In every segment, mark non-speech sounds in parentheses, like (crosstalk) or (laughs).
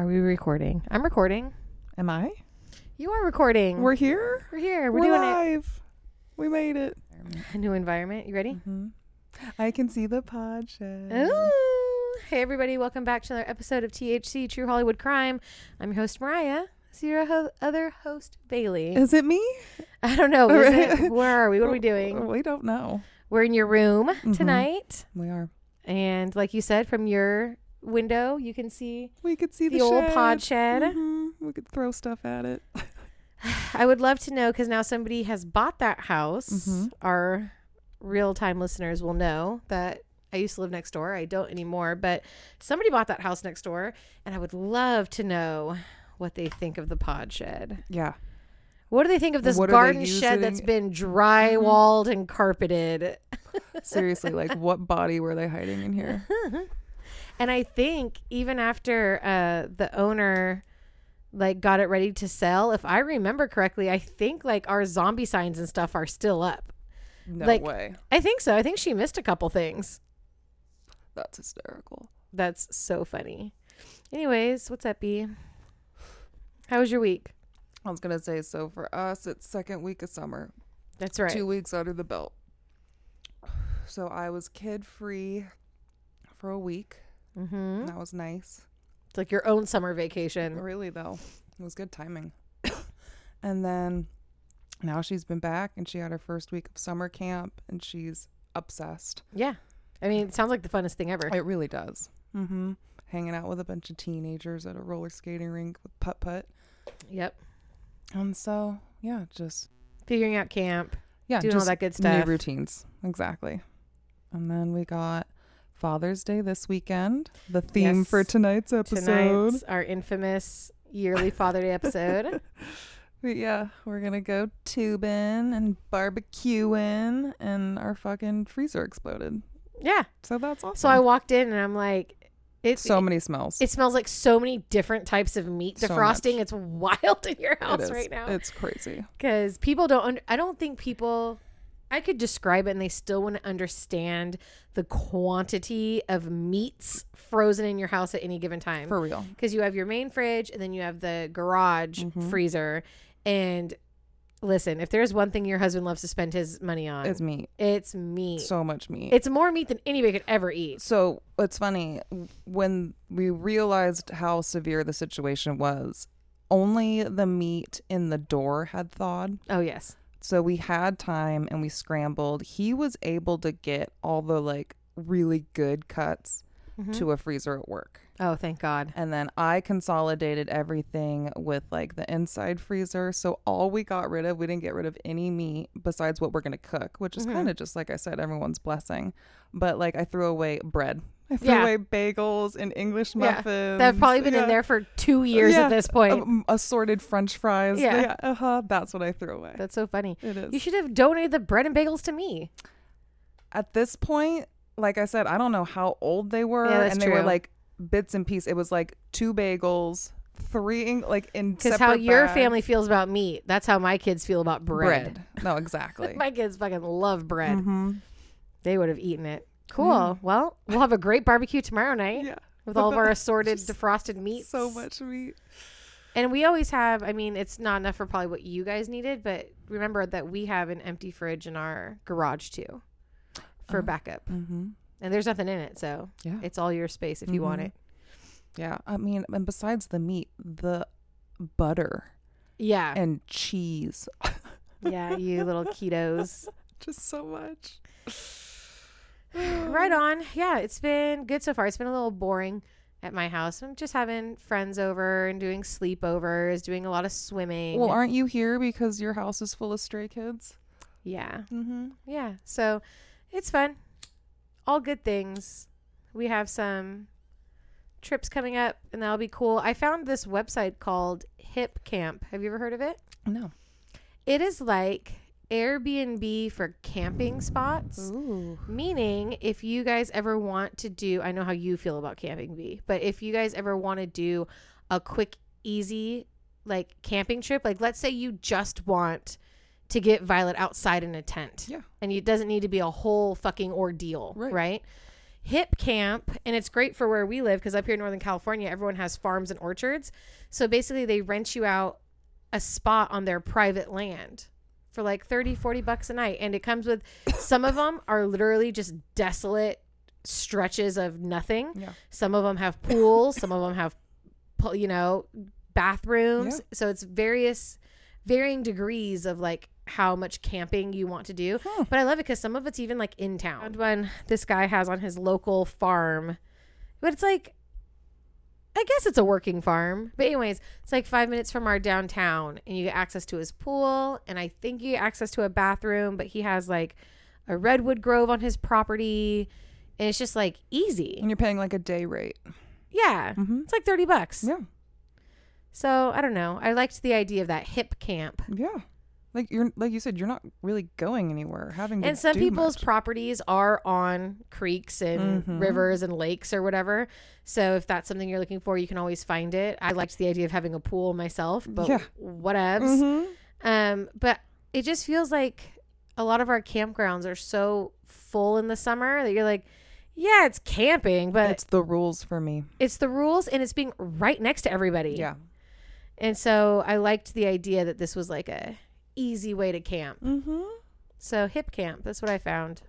Are we recording? I'm recording. Am I? You are recording. We're here. We're here. We're, doing it. We're doing live. We made it. it. A new environment. You ready? hmm I can see the pod shed. Ooh. Hey, everybody. Welcome back to another episode of THC True Hollywood Crime. I'm your host, Mariah. This your ho- other host, Bailey. Is it me? (laughs) I don't know. It? (laughs) Where are we? What are we doing? We don't know. We're in your room Mhm. tonight. We are. And like you said, from your window, you can see We could see the, the, old shed. pod shed. Mhm. We could throw stuff at it. (sighs) I would love to know because now somebody has bought that house. Mhm. Our real time listeners will know that I used to live next door. I don't anymore, but somebody bought that house next door, and I would love to know what they think of the pod shed. Yeah. What do they think of this What garden shed that's been drywalled and carpeted? (laughs) Seriously, like what body were they hiding in here? (laughs) And I think even after uh, the owner like got it ready to sell, if I remember correctly, I think like our zombie signs and stuff are still up. No Like- way. I think so. I think she missed a couple things. That's hysterical. That's so funny. Anyways, what's up, B? How was your week? I was gonna say so for us it's second week of summer. That's right. Two weeks under the belt. (sighs) So I was kid free for a week. Mm-hmm. That was nice. It's like your own summer vacation. Really though, it was good timing. (coughs) and then now she's been back and she had her first week of summer camp and she's obsessed. Yeah. I mean, it sounds like the funnest thing ever. It really does. Mm-hmm. Hanging out with a bunch of teenagers at a roller skating rink with putt putt. Yep. And so yeah, just Figuring out camp, yeah, doing all that good stuff. new routines exactly. And then we got Father's Day this weekend. The theme Yes. for tonight's episode. Tonight's our infamous yearly Father Day episode. (laughs) But yeah, we're gonna go tubing and barbecuing, and our fucking freezer exploded. yeah. So that's awesome. So I walked in and I'm like, it's so many smells. it smells like so many different types of meat defrosting. much. It's wild in your house right now. It's crazy. because people don't un- i don't think people i could describe it and they still wouldn't understand the quantity of meats frozen in your house at any given time For real. because you have your main fridge and then you have the garage Mhm. freezer and listen if there's one thing your husband loves to spend his money on It's meat. it's meat So much meat. it's more meat than anybody could ever eat so it's funny when we realized how severe the situation was. Only the meat in the door had thawed. oh yes So we had time and we scrambled. He was able to get all the like really good cuts Mhm. to a freezer at work. oh thank god And then I consolidated everything with like the inside freezer. So all we got rid of, we didn't get rid of any meat besides what we're going to cook, which is Mhm. kind of just like I said, everyone's blessing. But like I threw away bread. I threw Yeah. away bagels and English muffins. Yeah. muffins. they've probably been in there for two years Yeah. at this point Um, assorted french fries. Yeah. uh-huh, that's what I threw away. that's so funny it is. you should have donated the bread and bagels to me At this point, like I said, I don't know how old they were. Yeah, and they were like bits and pieces. It was like two bagels, three, in- like in Because how your bags. family feels about meat, that's how my kids feel about bread. bread. No, (laughs) exactly. my kids fucking love bread. hmm They would have eaten it. Cool. Well, we'll have a great barbecue tomorrow night Yeah. with all of our (laughs) assorted defrosted meats. So much meat. And we always have, I mean, it's not enough for probably what you guys needed, but remember that we have an empty fridge in our garage too for Oh. backup. Mm-hmm. And there's nothing in it. So Yeah. it's all your space if you want Mhm. it. Yeah. I mean, and besides the meat, the butter Yeah. and cheese. yeah. You little (laughs) ketos. Just so much. Right (gasps) on. Yeah, it's been good so far. It's been a little boring at my house. I'm just having friends over and doing sleepovers, doing a lot of swimming. Well, aren't you here because your house is full of stray kids? yeah, Mm-hmm. yeah. So it's fun. All good things. We have some trips coming up, and that'll be cool. I found this website called Hip Camp. Have you ever heard of it? No. It is like Airbnb for camping spots. Ooh. Meaning, if you guys ever want to do, I know how you feel about camping, B, but if you guys ever want to do a quick, easy, like camping trip, like let's say you just want to get Violet outside in a tent. Yeah. And it doesn't need to be a whole fucking ordeal, right? Right. Hip Camp, and it's great for where we live because up here in Northern California, everyone has farms and orchards. So basically, they rent you out a spot on their private land for like 30, 40 bucks a night. And it comes with some of them are literally just desolate stretches of nothing. Yeah. Some of them have pools, some of them have, you know, bathrooms. Yeah. So it's various, varying degrees of like how much camping you want to do. Huh. But I love it because some of it's even like in town. And One this guy has on his local farm, but it's like, I guess it's a working farm. But anyways, it's like five minutes from our downtown, and you get access to his pool, and I think you get access to a bathroom. But he has like a redwood grove on his property, and it's just like easy. And you're paying like a day rate. Yeah, Mm-hmm. it's like thirty bucks. Yeah. So I don't know. I liked the idea of that hip camp. Yeah. Like you're like you said, you're not really going anywhere. Having And some people's much. properties are on creeks and Mhm. rivers and lakes or whatever. So if that's something you're looking for, you can always find it. I liked the idea of having a pool myself, but Yeah. whatevs. Mhm. Um, but it just feels like a lot of our campgrounds are so full in the summer that you're like, yeah, it's camping, but It's the rules for me. it's the rules and it's being right next to everybody. Yeah. And so I liked the idea that this was like a easy way to camp. Mm-hmm. So hip camp, that's what I found.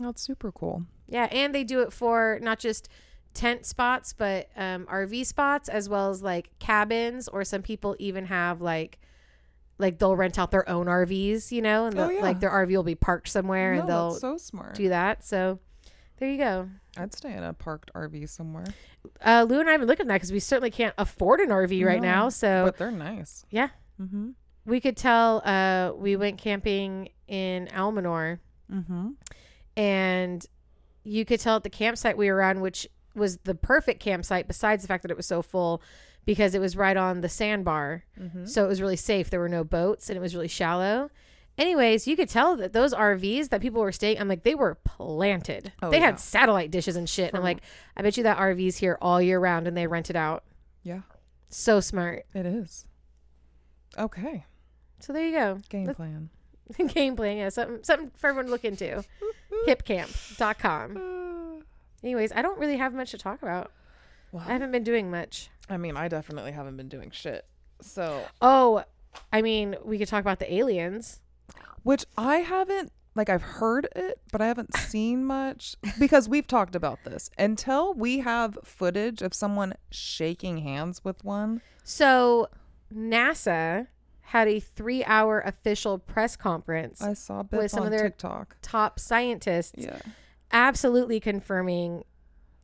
That's super cool. Yeah, and they do it for not just tent spots, but um, RV spots as well as like cabins, or some people even have like like they'll rent out their own RVs, you know, and Oh, yeah. like their RV will be parked somewhere, no, and they'll so smart. do that. So there you go. I'd stay in a parked RV somewhere. Uh, Lou and I have been looking at that because we certainly can't afford an RV right No, now. So but they're nice. yeah. Mm-hmm. We could tell. Uh, we went camping in Almanor. Mm-hmm. and you could tell at the campsite we were on, which was the perfect campsite, besides the fact that it was so full, because it was right on the sandbar, Mm-hmm. so it was really safe. There were no boats, and it was really shallow. Anyways, you could tell that those RVs that people were staying, I'm like, they were planted. Oh, they yeah. had satellite dishes and shit. And I'm like, I bet you that RV's here all year round, and they rent it out. Yeah, So smart. it is. Okay. So there you go. Game Let's- plan. (laughs) Game plan, yeah, something something for everyone to look into. (laughs) Hipcamp.com. (sighs) Anyways, I don't really have much to talk about. Well, I haven't been doing much. I mean, I definitely haven't been doing shit. So, Oh, I mean, we could talk about the aliens. which I haven't like I've heard it, but I haven't seen much because we've talked about this. Until we have footage of someone shaking hands with one. So, NASA had a three hour official press conference. I saw bits some on of their- TikTok. Top scientists Yeah. absolutely confirming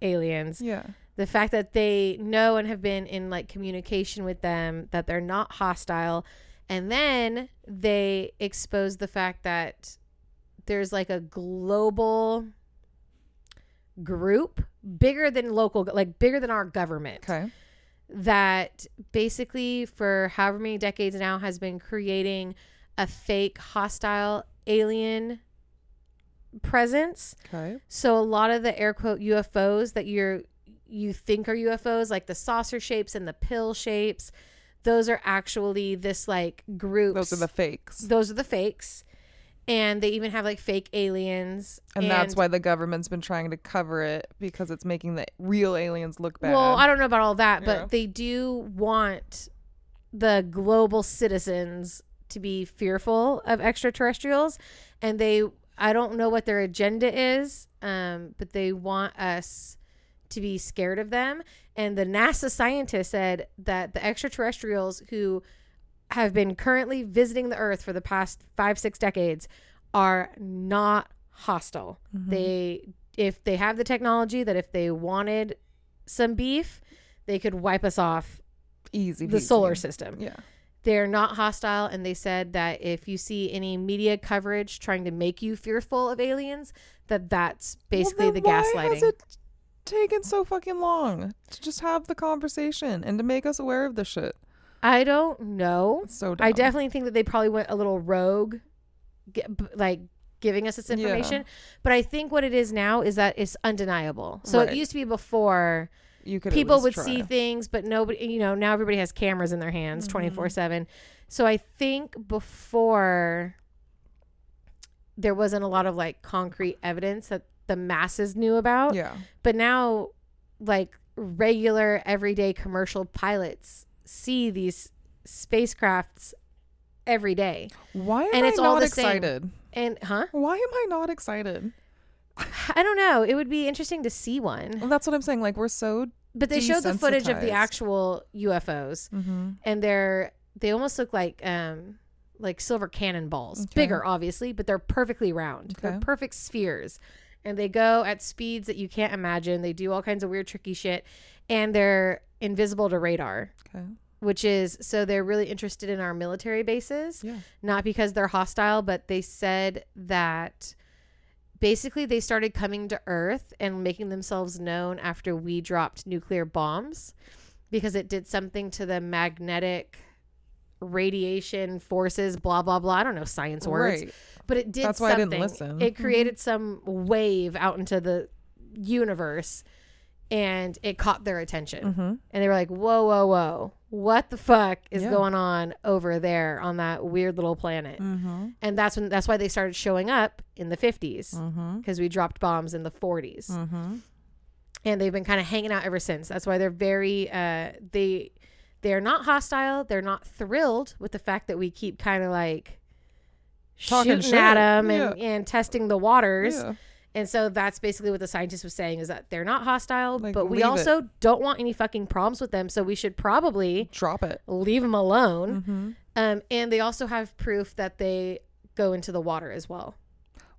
aliens. Yeah. The fact that they know and have been in like communication with them, that they're not hostile. And then they expose the fact that there's like a global group bigger than local, like bigger than our government. Okay. That basically for however many decades now has been creating a fake hostile alien presence. Okay. So a lot of the air quote UFOs that you're you think are UFOs like the saucer shapes and the pill shapes, those are actually this like group. Those are the fakes. those are the fakes. And they even have like fake aliens. And, that's why the government's been trying to cover it because it's making the real aliens look bad. Well, I don't know about all that, but Yeah. they do want the global citizens to be fearful of extraterrestrials, and they I don't know what their agenda is, um, but they want us to be scared of them. And the NASA scientist said that the extraterrestrials who have been currently visiting the Earth for the past five six decades are not hostile. Mm-hmm. They if they have the technology that if they wanted some beef, they could wipe us off easy. the peasy. solar system. Yeah. They're not hostile and they said that if you see any media coverage trying to make you fearful of aliens, that that's basically Well, the why gaslighting. has it taken so fucking long to just have the conversation and to make us aware of the shit? I don't know. It's so dumb. I definitely think that they probably went a little rogue, like giving us this Yeah. information. But I think what it is now is that it's undeniable. So Right. it used to be before you could people would try. see things, but nobody, you know, now everybody has cameras in their hands Mm-hmm. 24 7. So I think before there wasn't a lot of like concrete evidence that the masses knew about. Yeah. But now, like regular everyday commercial pilots see these spacecrafts every day. Why am And I it's all not the same. excited? And, huh? Why am I not excited? I don't know. It would be interesting to see one. Well, that's what I'm saying. Like we're so. But they showed the footage of the actual UFOs, Mm-hmm. and they're they almost look like um like silver cannonballs, Okay. bigger obviously, but they're perfectly round. They're perfect spheres, and they go at speeds that you can't imagine. They do all kinds of weird, tricky shit, and they're invisible to radar. Okay. Which is so they're really interested in our military bases, Yeah. not because they're hostile, but they said that basically they started coming to Earth and making themselves known after we dropped nuclear bombs because it did something to the magnetic radiation forces, blah, blah, blah. I don't know science words, Right. but it did That's why I something. didn't listen. It Mhm. created some wave out into the universe and it caught their attention Mm-hmm. and they were like, "Whoa, whoa, whoa! What the fuck is Yeah. going on over there on that weird little planet?" Mm-hmm. And that's when that's why they started showing up in the fifties Mm-hmm. because we dropped bombs in the 40s Mm-hmm. and they've been kind of hanging out ever since. That's why they're very uh, they they're not hostile. They're not thrilled with the fact that we keep kind of like Talking shooting shit. at them and, and testing the waters. Yeah. And so that's basically what the scientist was saying is that they're not hostile, Like, but we leave it. also don't want any fucking problems with them. So we should probably Drop it. leave them alone. Mm-hmm. Um, and they also have proof that they go into the water as well.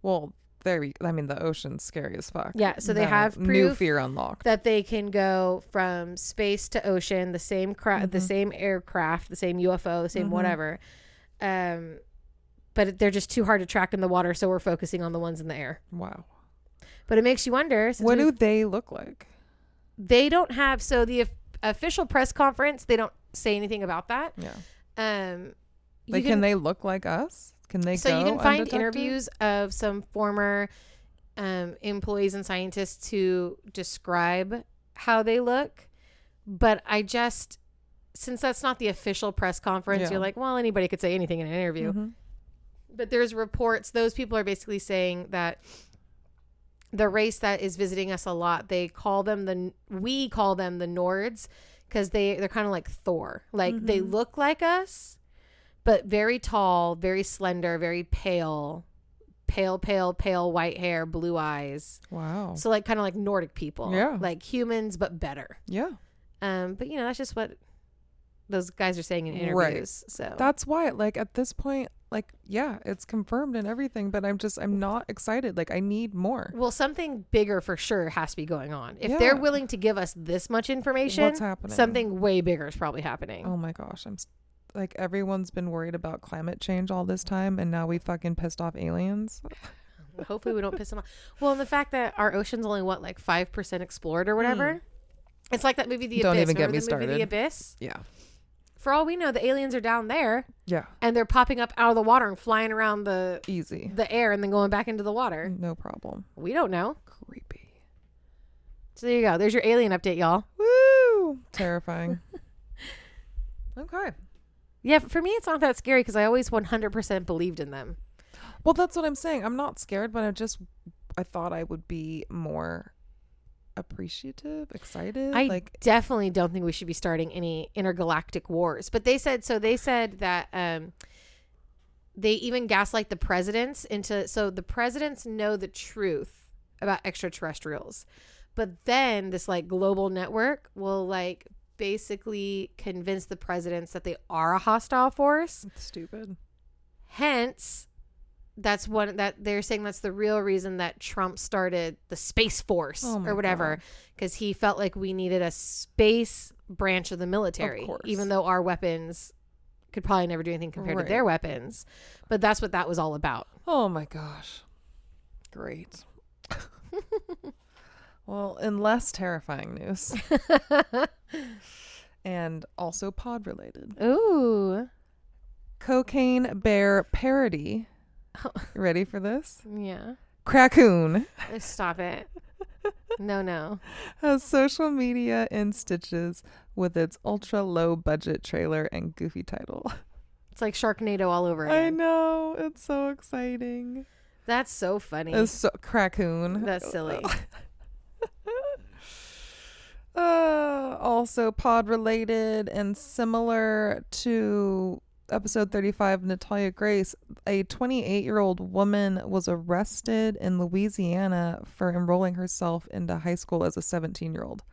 Well, there. You, I mean, the ocean's scary as fuck. Yeah, so they have new fear unlocked. that they can go from space to ocean, the same cra- the Mhm. same aircraft, the same UFO, the same Mhm. whatever. Um, but they're just too hard to track in the water, so we're focusing on the ones in the air. wow. But it makes you wonder. What do they look like? they don't have so the of- official press conference they don't say anything about that Yeah. um Like, can, they look like us? Can they? so you can find undetected? interviews of some former um, employees and scientists who describe how they look but i just since that's not the official press conference Yeah. you're like well anybody could say anything in an interview Mhm. but there's reports those people are basically saying that the race that is visiting us a lot they call them the we call them the nords because they they're kind of like thor like they Mhm. look like us but very tall very slender very pale pale pale pale white hair blue eyes Wow. so like kind of like nordic people Yeah. like humans but better Yeah. um but you know that's just what those guys are saying in Right. interviews so That's why, like, at this point, like, yeah, it's confirmed and everything, but I'm just, I'm not excited. Like, I need more. Well, something bigger for sure has to be going on. If they're willing to give us this much information, What's happening? something way bigger is probably happening. Oh my gosh, I'm s- like everyone's been worried about climate change all this time, and now we fucking pissed off aliens. (laughs) Hopefully, we don't piss them off. Well, and the fact that our ocean's only what like five percent explored or whatever. It's like that movie, The Hmm. Don't Abyss. even get me the movie, The. Abyss. Yeah, For all we know, the aliens are down there yeah, and they're popping up out of the water and flying around the easy, the air and then going back into the water. no problem. We don't know. Creepy. So there you go. There's your alien update, y'all. Woo! Terrifying. (laughs) okay. Yeah, for me, it's not that scary because I always 100% believed in them. Well, that's what I'm saying. I'm not scared, but I just, I thought I would be more appreciative, excited. I like, definitely don't think we should be starting any intergalactic wars. But they said so. They said that um, they even gaslight the presidents into so the presidents know the truth about extraterrestrials, but then this like global network will like basically convince the presidents that they are a hostile force. it's stupid. Hence. That's one that they're saying that's the real reason that Trump started the Space Force Oh or whatever because he felt like we needed a space branch of the military, course. even though our weapons could probably never do anything compared Right. to their weapons. But that's what that was all about. Oh my gosh. Great. (laughs) well, in less terrifying news (laughs) and also pod related. Ooh, Cocaine Bear parody. Ready for this? (laughs) yeah. Crackoon Uh, Stop it. No, no. has social media in stitches with its ultra low budget trailer and goofy title. It's like Sharknado all over again. I know. It's so exciting. That's so funny. It's so crackoon. That's silly. (laughs) Uh, also pod related and similar to episode 35 Natalia Grace, a 28 year old woman was arrested in Louisiana for enrolling herself into high school as a 17 year old.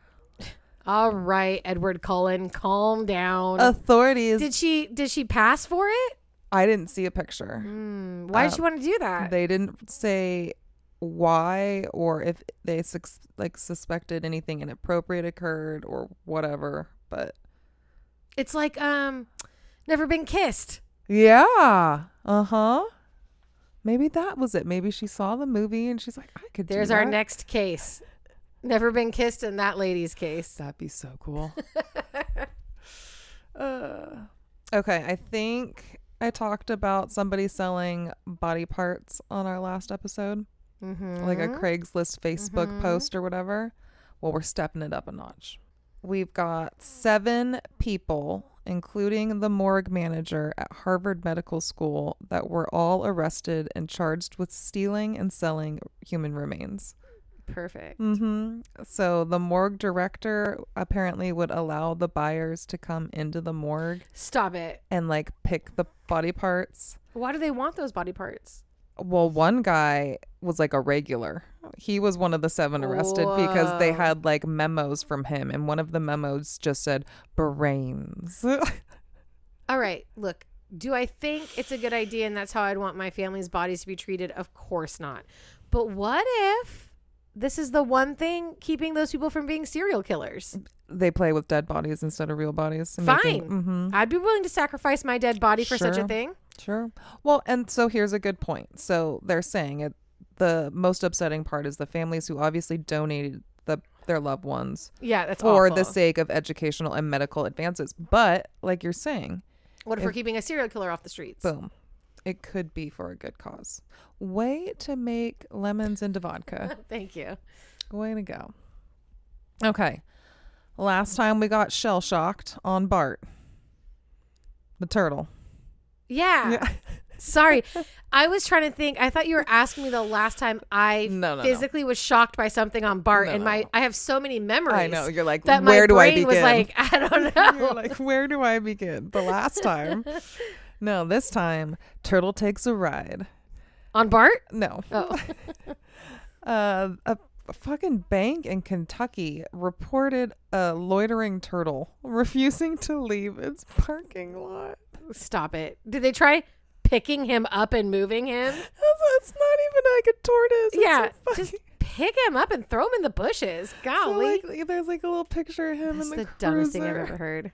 All right, Edward Cullen, calm down. Authorities, did she did she pass for it? I didn't see a picture. Hmm, why did Uh, she want to do that? They didn't say why or if they like suspected anything inappropriate occurred or whatever, but it's like um, never been kissed. Yeah. Uh huh. Maybe that was it. Maybe she saw the movie and she's like, I could. do There's our next case. Never been kissed in that lady's case. That'd be so cool. (laughs) uh, okay, I think I talked about somebody selling body parts on our last episode, Mm-hmm. like a Craigslist Facebook Mhm. post or whatever. Well, we're stepping it up a notch. We've got seven people, including the morgue manager at Harvard Medical School, that were all arrested and charged with stealing and selling human remains. perfect. Mm-hmm. So the morgue director apparently would allow the buyers to come into the morgue Stop it. and like pick the body parts. Why do they want those body parts? Well, one guy was like a regular. He was one of the seven arrested because they had like memos from him, and one of the memos just said brains. (laughs) All right, look. Do I think it's a good idea and that's how I'd want my family's bodies to be treated? Of course not. But what if this is the one thing keeping those people from being serial killers? they play with dead bodies instead of real bodies. Fine. hmm I'd be willing to sacrifice my dead body for such a thing. Sure. Well, and so here's a good point. So they're saying it. The most upsetting part is the families who obviously donated the their loved ones Yeah, that's for awful. the sake of educational and medical advances. But like you're saying, What if we're keeping a serial killer off the streets? boom, it could be for a good cause. Way to make lemons into vodka. (laughs) Thank you. Way to go. Okay. Last time we got shell shocked on Bart, the turtle. Yeah. Yeah. (laughs) Sorry. I was trying to think. I thought you were asking me the last time I (laughs) No, no, no. physically was shocked by something on Bart, No, and my no. I have so many memories. I know. You're like, that where my do I begin? was like, I don't (laughs) know. You're like, where do I begin? The last time. (laughs) No, this time, Turtle takes a ride. on Bart? No. Oh, Uh, a fucking bank in Kentucky reported a loitering turtle refusing to leave its parking lot. stop it. Did they try picking him up and moving him? (laughs) That's, that's not even like a tortoise. It's yeah, just pick him up and throw him in the bushes. so, Golly. like, there's like a little picture of him That's the the, dumbest thing I've ever heard.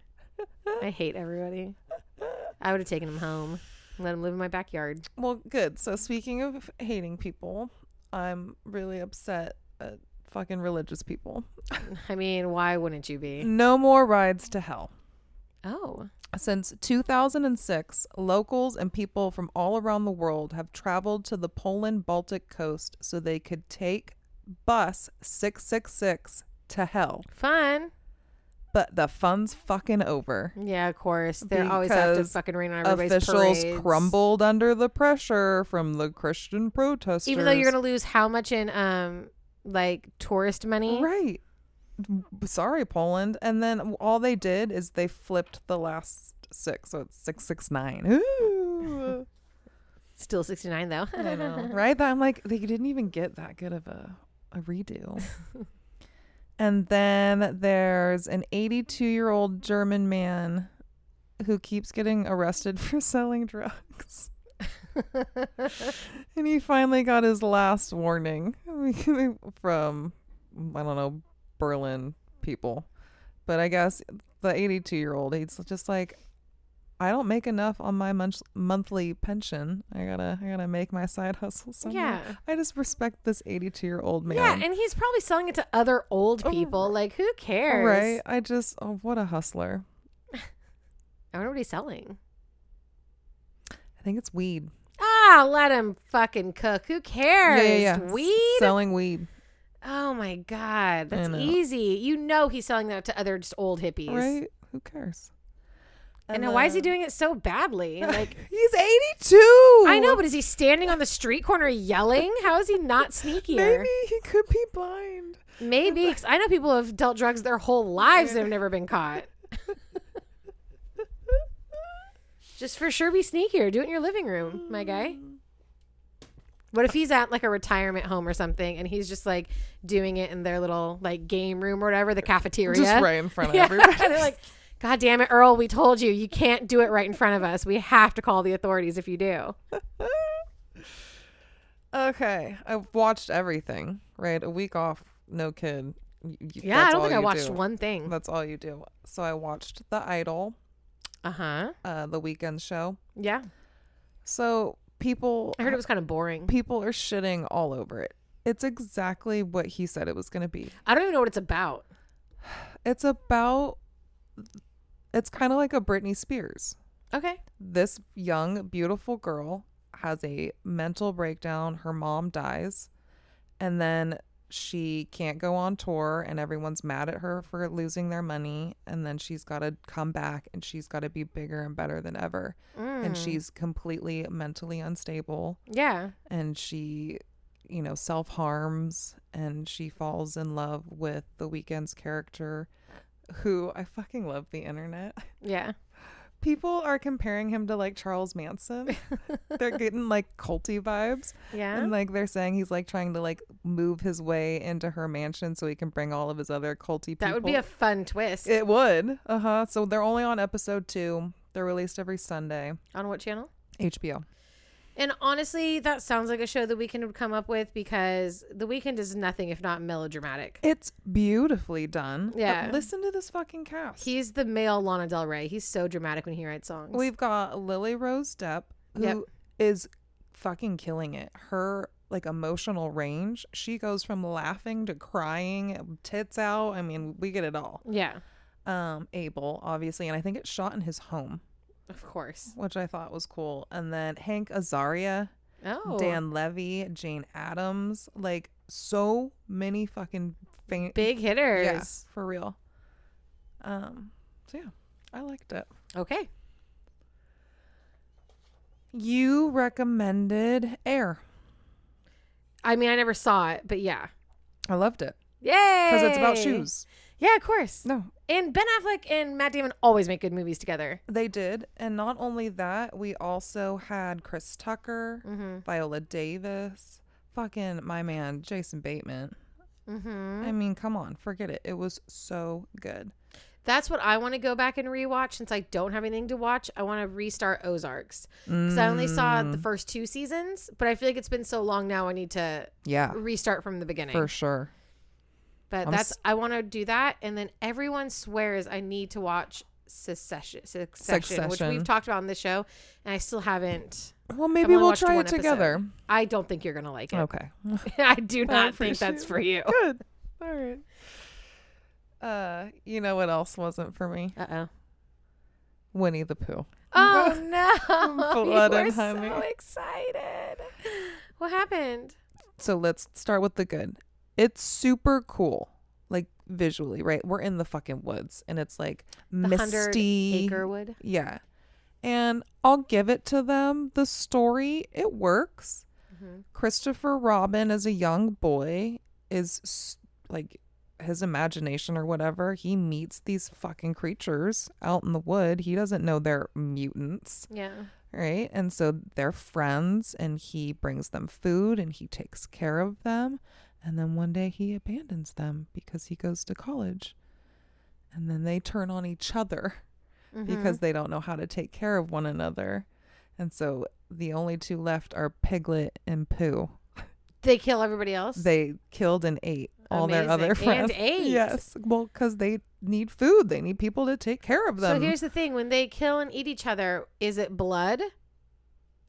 I hate everybody. I would have taken him home. Let him live in my backyard. Well, good. So speaking of hating people, I'm really upset at fucking religious people. I mean, why wouldn't you be? No more rides to hell. Oh. Since 2006, locals and people from all around the world have traveled to the Poland Baltic coast so they could take bus 666 to hell. Fun. But the fun's fucking over. Yeah, of course. They always have to fucking rain on everybody's Officials parades. crumbled under the pressure from the Christian protesters. Even though you're gonna lose how much in um like tourist money? Right. Sorry, Poland. And then all they did is they flipped the last six, so it's six six nine. Ooh. Still sixty nine though. I know, (laughs) right? That I'm like, they didn't even get that good of a a redo. and then there's an 82 year old German man who keeps getting arrested (laughs) for selling drugs. (laughs) and he finally got his last warning from I don't know Berlin people, but I guess the 82 year old he's just like I don't make enough on my month- monthly pension. I gotta I gotta make my side (laughs) hustle somewhere. yeah. I just respect this 82 year old man. Yeah, and he's probably selling it to other old Oh, people. Like, who cares? right. I just oh what a hustler. I (laughs) wonder what he's selling. I think it's weed. Ah, let him fucking cook. Who cares? Yeah, yeah, yeah. Weed? selling weed. Oh my god, that's easy. You know he's selling that to other just old hippies. Right? Who cares? And, now why is he doing it so badly? (laughs) Like, He's 82. I know, but is he standing on the street corner yelling? How is he not sneakier? maybe he could be blind. Maybe, 'cause I know people have dealt drugs their whole lives and have never been caught. (laughs) Just for sure be sneakier. Do it in your living room, my guy. What if he's at like a retirement home or something and he's just like doing it in their little like game room or whatever, the cafeteria? Just right in front of (laughs) Yeah. everybody. (laughs) They're like, God damn it, Earl, we told you. You can't do it right in front of us. We have to call the authorities if you do. (laughs) Okay, I've watched everything. Right, a week off, no kid. Y- y- Yeah, I don't think I watched do. one thing. That's all you do. So I watched The Idol, Uh huh. uh, the Weeknd show. Yeah. So people, I heard it was kind of boring. people are shitting all over it. It's exactly what he said it was going to be. I don't even know what it's about. It's about. It's kind of like a Britney Spears. Okay. this young, beautiful girl has a mental breakdown. Her mom dies, and then she can't go on tour, and everyone's mad at her for losing their money. And then she's got to come back and she's got to be bigger and better than ever. And Mm. she's completely mentally unstable, Yeah. and she, you know, self harms, and she falls in love with the Weeknd's character. Who I fucking love the internet. Yeah. People are comparing him to like Charles Manson. (laughs) they're getting like culty vibes. Yeah. And like they're saying he's like trying to like move his way into her mansion so he can bring all of his other culty people. that would be a fun twist. It would. Uh huh. So they're only on episode two. They're released every Sunday. On what channel? HBO. And honestly, that sounds like a show the Weeknd would come up with because the Weeknd is nothing if not melodramatic. It's beautifully done. But Yeah. listen to this fucking cast. He's the male Lana Del Rey. He's so dramatic when he writes songs. We've got Lily Rose Depp, who is Yep. fucking killing it. Her like emotional range, she goes from laughing to crying, tits out. I mean, we get it all. yeah, Um, Abel, obviously, and I think it's shot in his home, of course. which I thought was cool. And then Hank Azaria, Oh, Dan Levy, Jane Adams, like so many fucking big hitters. yeah, for real. Um, so yeah, I liked it. Okay. You recommended Air. I mean, I never saw it, but yeah. I loved it Yay! because it's about shoes. Yeah, of course. No, And Ben Affleck and Matt Damon always make good movies together. they did, and not only that, we also had Chris Tucker, Mm-hmm. Viola Davis, fucking my man Jason Bateman. Mm-hmm. I mean, come on, forget it. It was so good. That's what I want to go back and rewatch since I don't have anything to watch. I want to restart Ozarks because I only saw the Mm, first two seasons, but I feel like it's been so long now. I need to yeah, restart from the beginning. for sure. But I'm that's s- I want to do that, and then everyone swears I need to watch Succession, Succession, which we've talked about on this show, and I still haven't. Well, maybe we'll try it together. I don't think you're gonna like it. Okay. (laughs) I do not think that's for you. Good. All right. Uh, you know what else wasn't for me? Uh oh. Winnie the Pooh. Oh (laughs) no! Blood you were so excited. What happened? So let's start with the good. It's super cool, like visually, right? We're in the fucking woods, and it's like The misty. acre wood. Yeah, and I'll give it to them. The story it works. Mhm. Christopher Robin as a young boy is like his imagination or whatever. He meets these fucking creatures out in the wood. He doesn't know they're mutants Yeah. right? And so they're friends, and he brings them food and he takes care of them. And then one day he abandons them because he goes to college. And then they turn on each other Mhm. because they don't know how to take care of one another. And so the only two left are Piglet and Pooh. they kill everybody else. They killed and ate all their other friends. And ate. Yes. Well, because they need food. They need people to take care of them. so here's the thing: when they kill and eat each other, is it blood?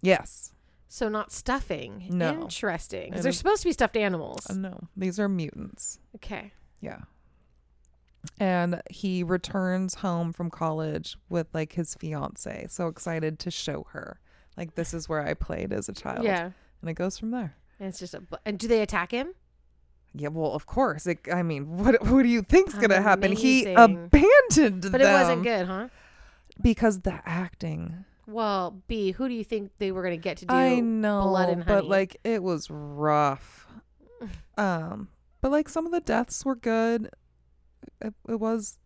yes. So not stuffing. No. Interesting. Because they're supposed to be stuffed animals. Uh, no, these are mutants. Okay. Yeah. And he returns home from college with like his fiance. So excited to show her. Like this is where I played as a child. Yeah. And it goes from there. And it's just a. bl- And do they attack him? Yeah, well, of course. It, I mean, what what do you think's gonna happen? He abandoned But them. it wasn't good, huh? because the acting. Well, B, who do you think they were going to get to do? I know, Blood and honey? but like it was rough. (laughs) um, but like some of the deaths were good. It, it was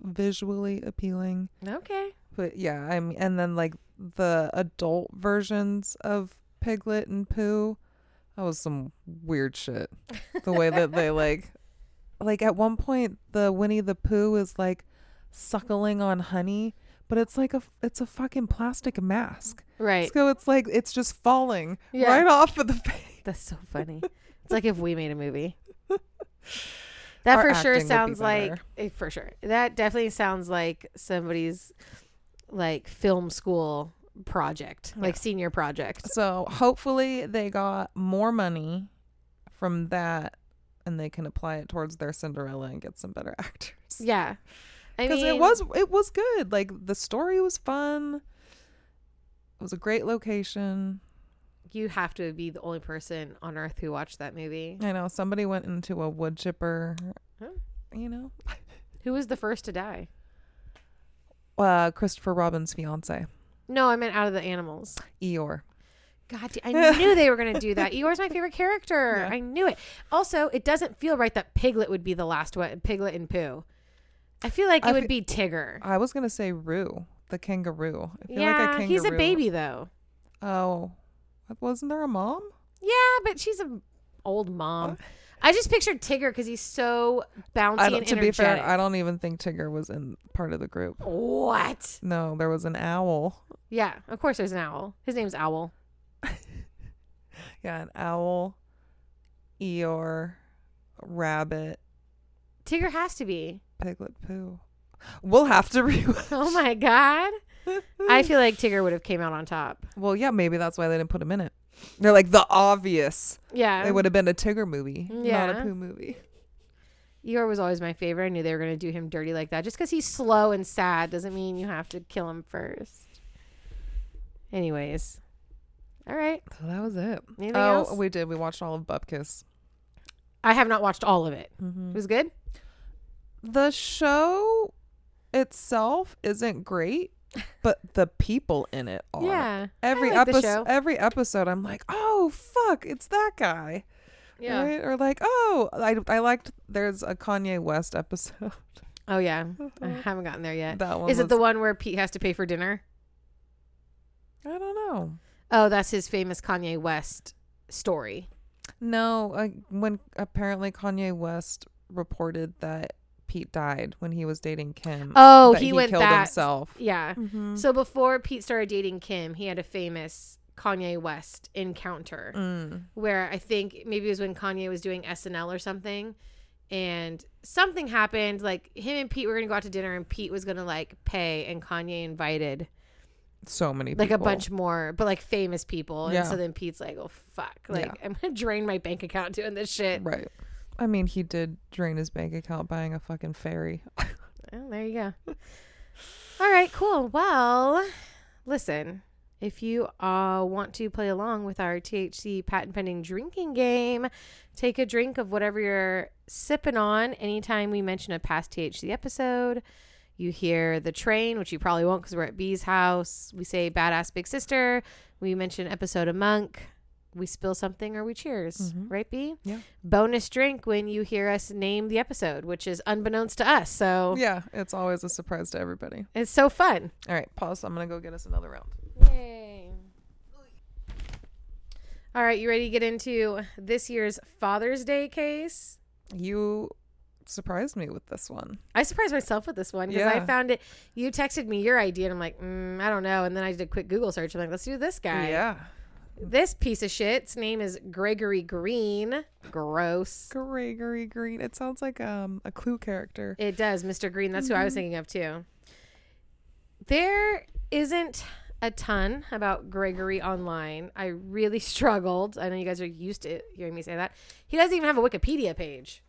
visually appealing. Okay. But yeah, I mean, and then like the adult versions of Piglet and Pooh, that was some weird shit. The way that they (laughs) like, like at one point, the Winnie the Pooh is like suckling on honey, but it's like a it's a fucking plastic mask. Right. So it's like it's just falling Yeah. right off of the (laughs) face. That's so funny. it's like if we made a movie. (laughs) That Our for sure would be sounds like for sure. That definitely sounds like somebody's like film school project, like senior project. So hopefully they got more money from that, and they can apply it towards their Cinderella and get some better (laughs) actors. Yeah. Because it was it was good. Like the story was fun. It was a great location. you have to be the only person on earth who watched that movie. I know somebody went into a wood chipper. Huh. You know, Who was the first to die? uh, Christopher Robin's fiance No, I meant out of the animals. Eeyore. God, I knew they were going to do that. (laughs) Eeyore's my favorite character. Yeah. I knew it. Also, it doesn't feel right that Piglet would be the last one. Piglet and Pooh. I feel like it I would fe- be Tigger. I was gonna say Roo, the kangaroo. I feel Yeah, like a he's a baby though. Oh, wasn't there a mom? Yeah, but she's a old mom. I just pictured Tigger because he's so bouncy I and don't, to be fair. I don't even think Tigger was in part of the group. what? No, there was an owl. Yeah, of course. There's an owl. His name's Owl. (laughs) Yeah, an owl, Eeyore, rabbit, Tigger has to be. Piglet Pooh. We'll have to (laughs) re. Oh my god. I feel like Tigger would have came out on top. well, yeah, maybe that's why they didn't put him in it. They're like the obvious. Yeah. It would have been a Tigger movie, not a Pooh movie. Eeyore was always my favorite. I knew they were going to do him dirty like that. Just because he's slow and sad doesn't mean you have to kill him first. Anyways. All right. So that was it. Anything oh, else? we did. We watched all of Bupkis. I have not watched all of it. Mm-hmm. It was good. The show itself isn't great, (laughs) but the people in it are. Yeah. Every like episode, every episode, I'm like, oh fuck, it's that guy, Yeah. right? Or like, oh, I I liked. There's a Kanye West episode. (laughs) Oh, yeah. I haven't gotten there yet. that one Is it the one where Pete has to pay for dinner? I don't know. Oh, that's his famous Kanye West story. No, uh, when apparently Kanye West reported that Pete died when he was dating Kim. Oh, that he, went killed that. himself. Yeah. Mhm. So before Pete started dating Kim, he had a famous Kanye West encounter Mm. where I think maybe it was when Kanye was doing SNL or something. And something happened. Like him and Pete were going to go out to dinner, and Pete was going to like pay, and Kanye invited So many like a bunch more, but like famous people. And Yeah. so then Pete's like, oh, fuck. Like, Yeah. I'm going to drain my bank account doing this shit. Right. I mean, he did drain his bank account buying a fucking ferry. Well, there you go. All right, cool. Well, listen, if you uh, want to play along with our THC patent pending drinking game, take a drink of whatever you're sipping on anytime we mention a past THC episode. You hear the train, which you probably won't because we're at B's house. We say badass big sister. We mention episode of Monk. We spill something or we cheers, Mhm. right, B? Yeah. Bonus drink when you hear us name the episode, which is unbeknownst to us. So yeah, it's always a surprise to everybody. it's so fun. All right, pause. I'm gonna go get us another round. Yay. All right, you ready to get into this year's Father's Day case? You surprised me with this one. I surprised myself with this one because I found it. You texted me your idea, and I'm like, mm, I don't know. And then I did a quick Google search. I'm like, let's do this guy. Yeah. This piece of shit's name is Gregory Green. Gross. Gregory Green. It sounds like um a clue character. It does, Mr. Green. That's who I was thinking of too. There isn't a ton about Gregory online. I really (laughs) struggled. I know you guys are used to hearing me say that. He doesn't even have a Wikipedia page.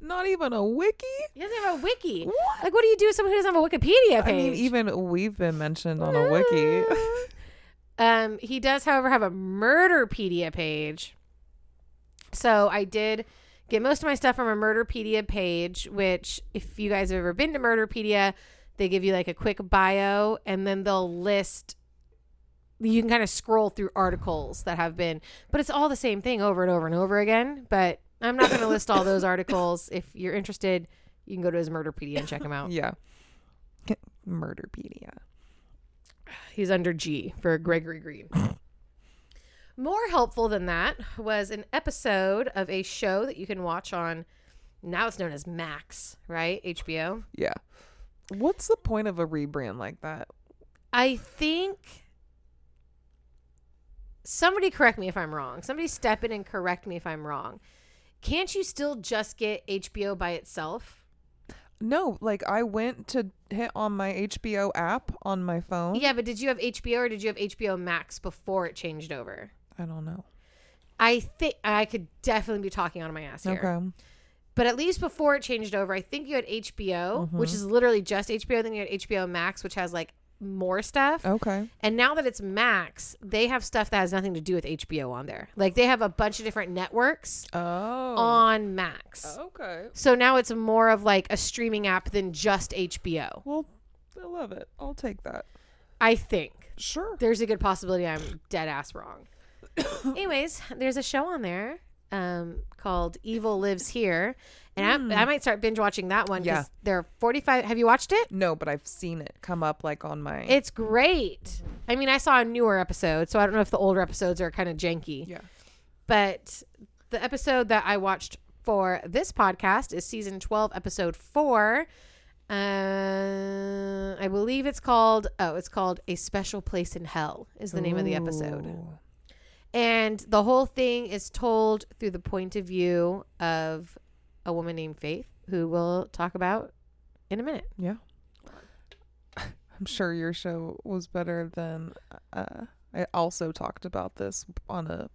Not even a wiki. He doesn't have a wiki. What? Like, what do you do with someone who doesn't have a Wikipedia page? I mean, even we've been mentioned on a wiki. (laughs) um, he does, however, have a Murderpedia page. So I did get most of my stuff from a Murderpedia page, which, if you guys have ever been to Murderpedia, They give you like a quick bio and then they'll list you can kind of scroll through articles that have been but it's all the same thing over and over and over again, but I'm not going to list all those articles. If you're interested, you can go to his Murderpedia and check him out. (laughs) Yeah. Murderpedia. He's under G for Gregory Green. (laughs) More helpful than that was an episode of a show that you can watch on now it's known as Max, right? HBO. Yeah. What's the point of a rebrand like that? I think somebody correct me if I'm wrong. Somebody step in and correct me if I'm wrong. Can't you still just get HBO by itself? No, like I went to hit on my HBO app on my phone. Yeah, but did you have HBO or did you have HBO Max before it changed over? I don't know. I think I could definitely be talking on my ass here. Okay. But at least before it changed over, I think you had HBO, which Mhm. is literally just HBO. Then you had HBO Max, which has like more stuff. Okay. And now that it's Max, they have stuff that has nothing to do with HBO on there. Like they have a bunch of different networks Oh. on Max. Okay. So now it's more of like a streaming app than just HBO. Well, I love it. I'll take that. I think. Sure. There's a good possibility I'm dead ass wrong. (coughs) Anyways, there's a show on there um, called Evil Lives Here. And I, I might start binge watching that one because Yeah. they're 45. Have you watched it? No, but I've seen it come up like on my. It's great. I mean, I saw a newer episode, so I don't know if the older episodes are kind of janky. yeah. But the episode that I watched for this podcast is season 12, episode 4. Uh, I believe it's called, oh, it's called A Special Place in Hell, is the name of the episode. And the whole thing is told through the point of view of a woman named Faith, who we'll talk about in a minute. Yeah. (laughs) I'm sure your show was better than. Uh, I also talked about this on a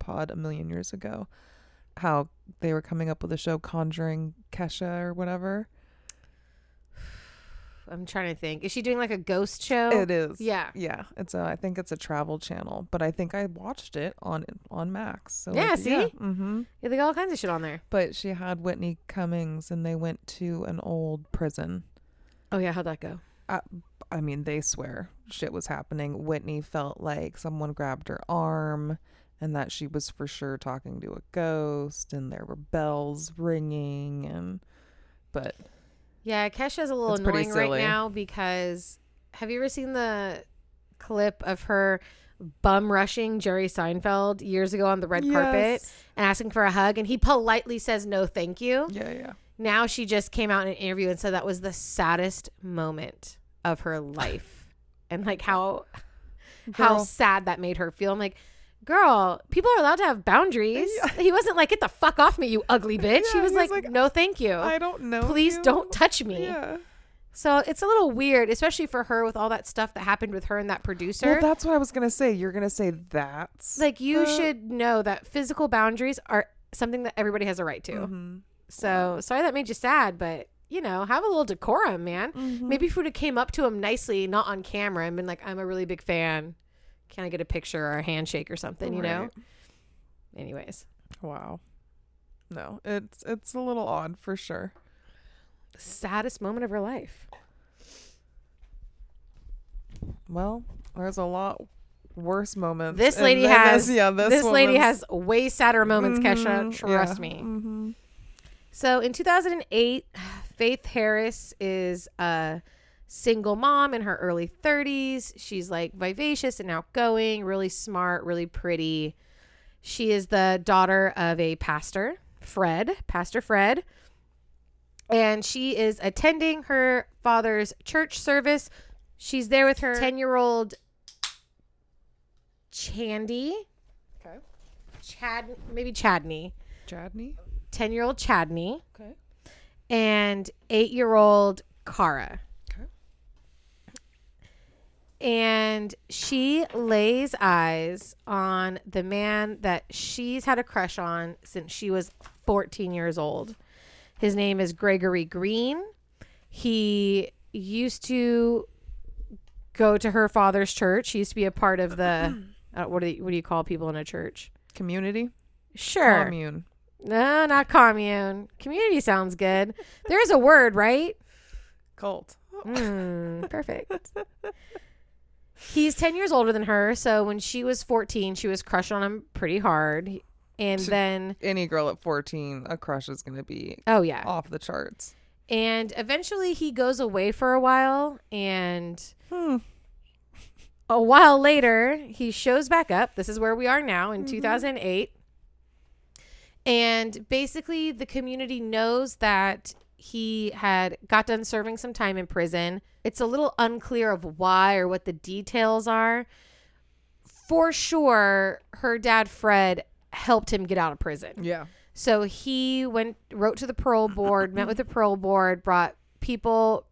pod a million years ago. How they were coming up with a show Conjuring Kesha or whatever. I'm trying to think. Is she doing like a ghost show? It is. Yeah. Yeah. It's a. I think it's a travel channel, but I think I watched it on on Max. So Yeah, like, see? Mm-hmm. Yeah, they got all kinds of shit on there. But she had Whitney Cummings, and they went to an old prison. Oh, yeah. How'd that go? I mean, they swear shit was happening. Whitney felt like someone grabbed her arm and that she was for sure talking to a ghost and there were bells ringing and but Yeah, Kesha's a little It's annoying right now because have you ever seen the clip of her bum rushing Jerry Seinfeld years ago on the red carpet and asking for a hug and he politely says no thank you. Yeah, yeah. Now she just came out in an interview and said that was the saddest moment of her life. and like how how sad that made her feel. I'm like, girl, people are allowed to have boundaries. Yeah. He wasn't like, get the fuck off me, you ugly (laughs) bitch. he was like, like, no, thank you. I don't know. Please you. don't touch me. Yeah. So it's a little weird, especially for her with all that stuff that happened with her and that producer. Well, that's what I was gonna say. You're gonna say that's like you the- should know that physical boundaries are something that everybody has a right to. Mhm. So sorry that made you sad, but you know, have a little decorum, man. Mhm. Maybe if we would have came up to him nicely, not on camera, and been like, "I'm a really big fan. Can I get a picture or a handshake or something?" You know. Right. Anyways, Wow. No, it's it's a little odd for sure. saddest moment of her life. Well, there's a lot worse moments. This lady has. this, yeah, this, This, lady has way sadder moments, Kesha. Mhm, Trust yeah, me. mhm. So in 2008, (sighs) Faith Harris is a single mom in her early 30s. She's like vivacious and outgoing, really smart, really pretty. She is the daughter of a pastor, Fred, Pastor Fred. And she is attending her father's church service. She's there with her 10 year old Chandy. Okay. Chad, maybe Chadney. Chadney. 10 year old Chadney Okay. and eight year old Kara. And she lays eyes on the man that she's had a crush on since she was 14 years old. His name is Gregory Green. He used to go to her father's church. He used to be a part of the (clears throat) uh, what do you, what do you call people in a church? Community. Sure. Commune. No, not commune. Community sounds good. There's a word, right? Cult. Mm, perfect. He's 10 years older than her. So when she was 14, she was crushing on him pretty hard. And She- then, Any girl at 14, a crush is going to be oh, yeah. off the charts. And eventually he goes away for a while. And Hmm. a while later, he shows back up. This is where we are now in 2008. And basically, the community knows that he had got done serving some time in prison. It's a little unclear of why or what the details are. For sure, her dad, Fred, helped him get out of prison. Yeah. So he went, wrote to the parole board, met with the parole board, brought people,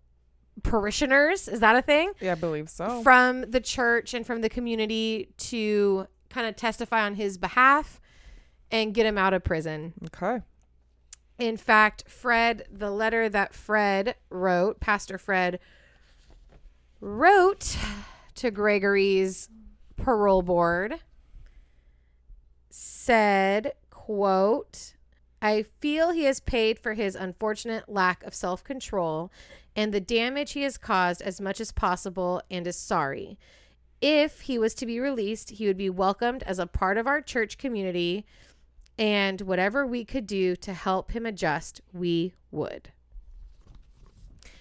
parishioners, is that a thing? Yeah, I believe so. From the church and from the community to kind of testify on his behalf and get him out of prison. okay. In fact, Fred, the letter that Fred wrote, Pastor Fred wrote to Gregory's parole board said, quote, I feel he has paid for his unfortunate lack of self-control and the damage he has caused as much as possible and is sorry. If he was to be released, he would be welcomed as a part of our church community and whatever we could do to help him adjust, we would.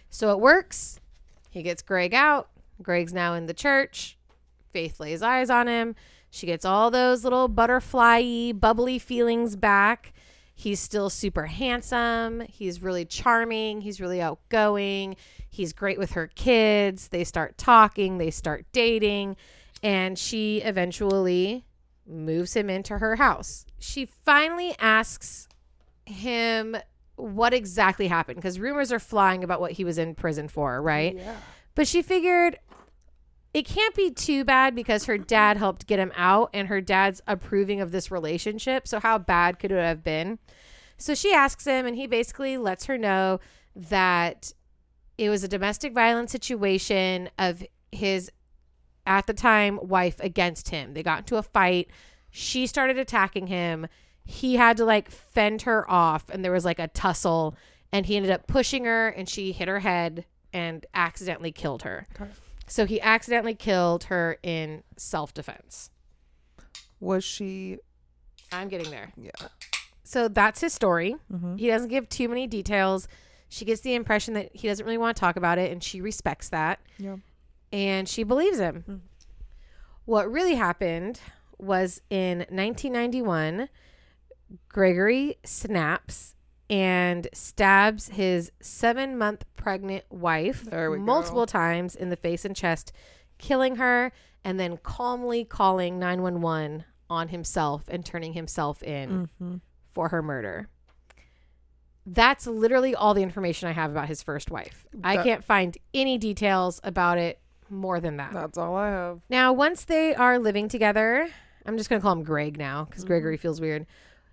So it works. He gets Greg out. Greg's now in the church. Faith lays eyes on him. She gets all those little butterfly bubbly feelings back. He's still super handsome. He's really charming. He's really outgoing. He's great with her kids. They start talking, they start dating, and she eventually moves him into her house. She finally asks him what exactly happened because rumors are flying about what he was in prison for, right? Yeah. But she figured it can't be too bad because her dad helped get him out and her dad's approving of this relationship. So, how bad could it have been? So, she asks him, and he basically lets her know that it was a domestic violence situation of his, at the time, wife against him. They got into a fight. She started attacking him. He had to like fend her off, and there was like a tussle, and he ended up pushing her, and she hit her head and accidentally killed her. Okay. So he accidentally killed her in self defense. Was she? I'm getting there. Yeah. So that's his story. Mm-hmm. He doesn't give too many details. She gets the impression that he doesn't really want to talk about it, and she respects that. Yeah. And she believes him. Mm. What really happened was in 1991, Gregory snaps and stabs his seven month pregnant wife we go. multiple times in the face and chest, killing her and then calmly calling 911 on himself and turning himself in Mm-hmm. for her murder. That's literally all the information I have about his first wife. I can't find any details about it more than that. That's all I have. Now, once they are living together, I'm just going to call him Greg now because mm-hmm. Gregory feels weird.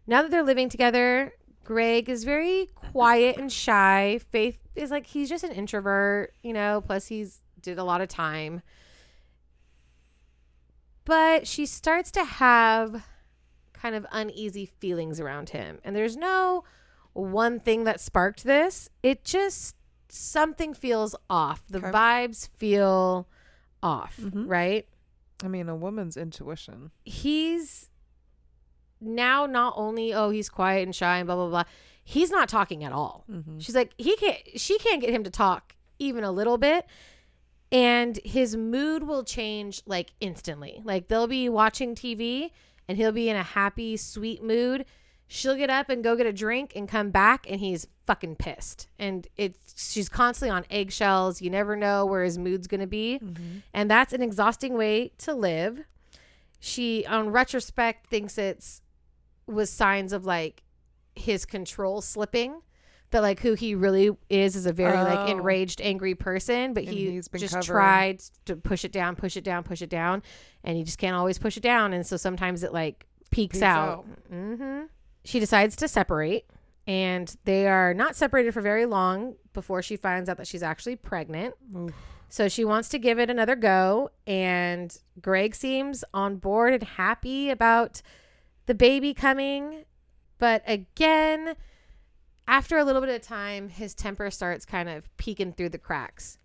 Now that they're living together, Greg is very quiet and shy. Faith is like he's just an introvert, you know, plus he's did a lot of time. But she starts to have kind of uneasy feelings around him. And there's no one thing that sparked this. It just something feels off. The Okay. vibes feel off, Mhm. right? I mean, a woman's intuition. he's now not only oh he's quiet and shy and blah blah blah he's not talking at all Mm-hmm. she's like he can't she can't get him to talk even a little bit and his mood will change like instantly like they'll be watching tv and he'll be in a happy sweet mood she'll get up and go get a drink and come back and he's fucking pissed and it's she's constantly on eggshells you never know where his mood's going to be Mm-hmm. and that's an exhausting way to live. She, on retrospect, thinks it's was signs of like his control slipping. That like who he really is is a very like Oh. enraged, angry person, but And he just covering. tried to push it down, push it down, push it down, and he just can't always push it down, and so sometimes it like peaks, Peaks out. out. hmm She decides to separate, and they are not separated for very long before she finds out that she's actually pregnant. Oof. So she wants to give it another go. And Greg seems on board and happy about the baby coming. But again, after a little bit of time, his temper starts kind of peeking through the cracks.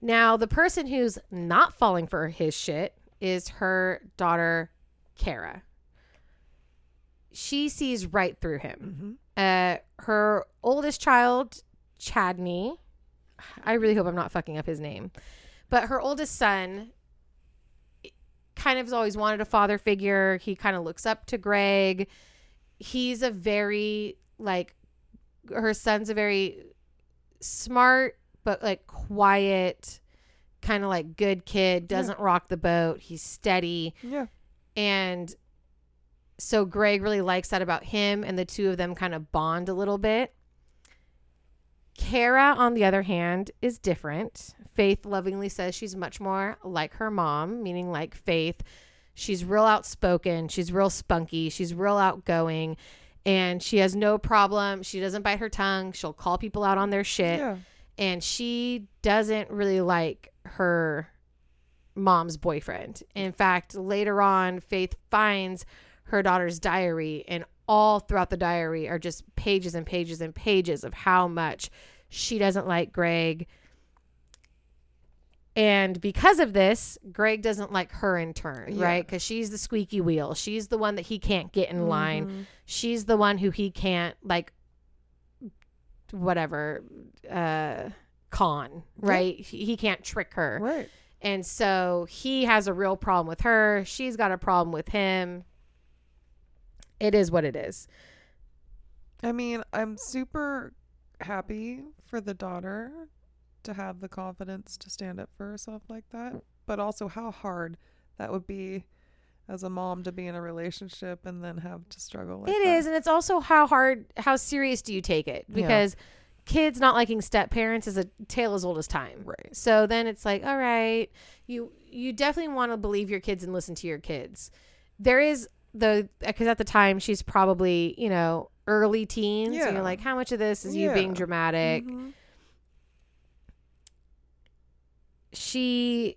Now, the person who's not falling for his shit is her daughter, Kara. She sees right through him. Mm-hmm. Uh, her oldest child, Chadney, I really hope I'm not fucking up his name, but her oldest son kind of has always wanted a father figure. He kind of looks up to Greg. He's a very, like, her son's a very smart, but like quiet, kind of like good kid, doesn't rock the boat. He's steady. Yeah. And so Greg really likes that about him, and the two of them kind of bond a little bit. Kara, on the other hand, is different. Faith lovingly says she's much more like her mom, meaning like Faith. She's real outspoken. She's real spunky. She's real outgoing. And she has no problem. She doesn't bite her tongue. She'll call people out on their shit Yeah. and she doesn't really like her mom's boyfriend. In fact, later on, Faith finds her daughter's diary, and all throughout the diary are just pages and pages and pages of how much she doesn't like Greg. And because of this, Greg doesn't like her in turn, Yeah. right? Because she's the squeaky wheel. She's the one that he can't get in line Mhm. she's the one who he can't like whatever uh con right he, he can't trick her Right. and so he has a real problem with her she's got a problem with him it is what it is I mean, I'm super happy for the daughter to have the confidence to stand up for herself like that, but also how hard that would be as a mom to be in a relationship and then have to struggle like It that. is, and it's also how hard how serious do you take it Yeah. because kids not liking step parents is a tale as old as time Right. So then it's like, all right, you you definitely want to believe your kids and listen to your kids. There is the because at the time she's probably you know early teens. Yeah. you're like, how much of this is you being Yeah. dramatic? Mhm. She,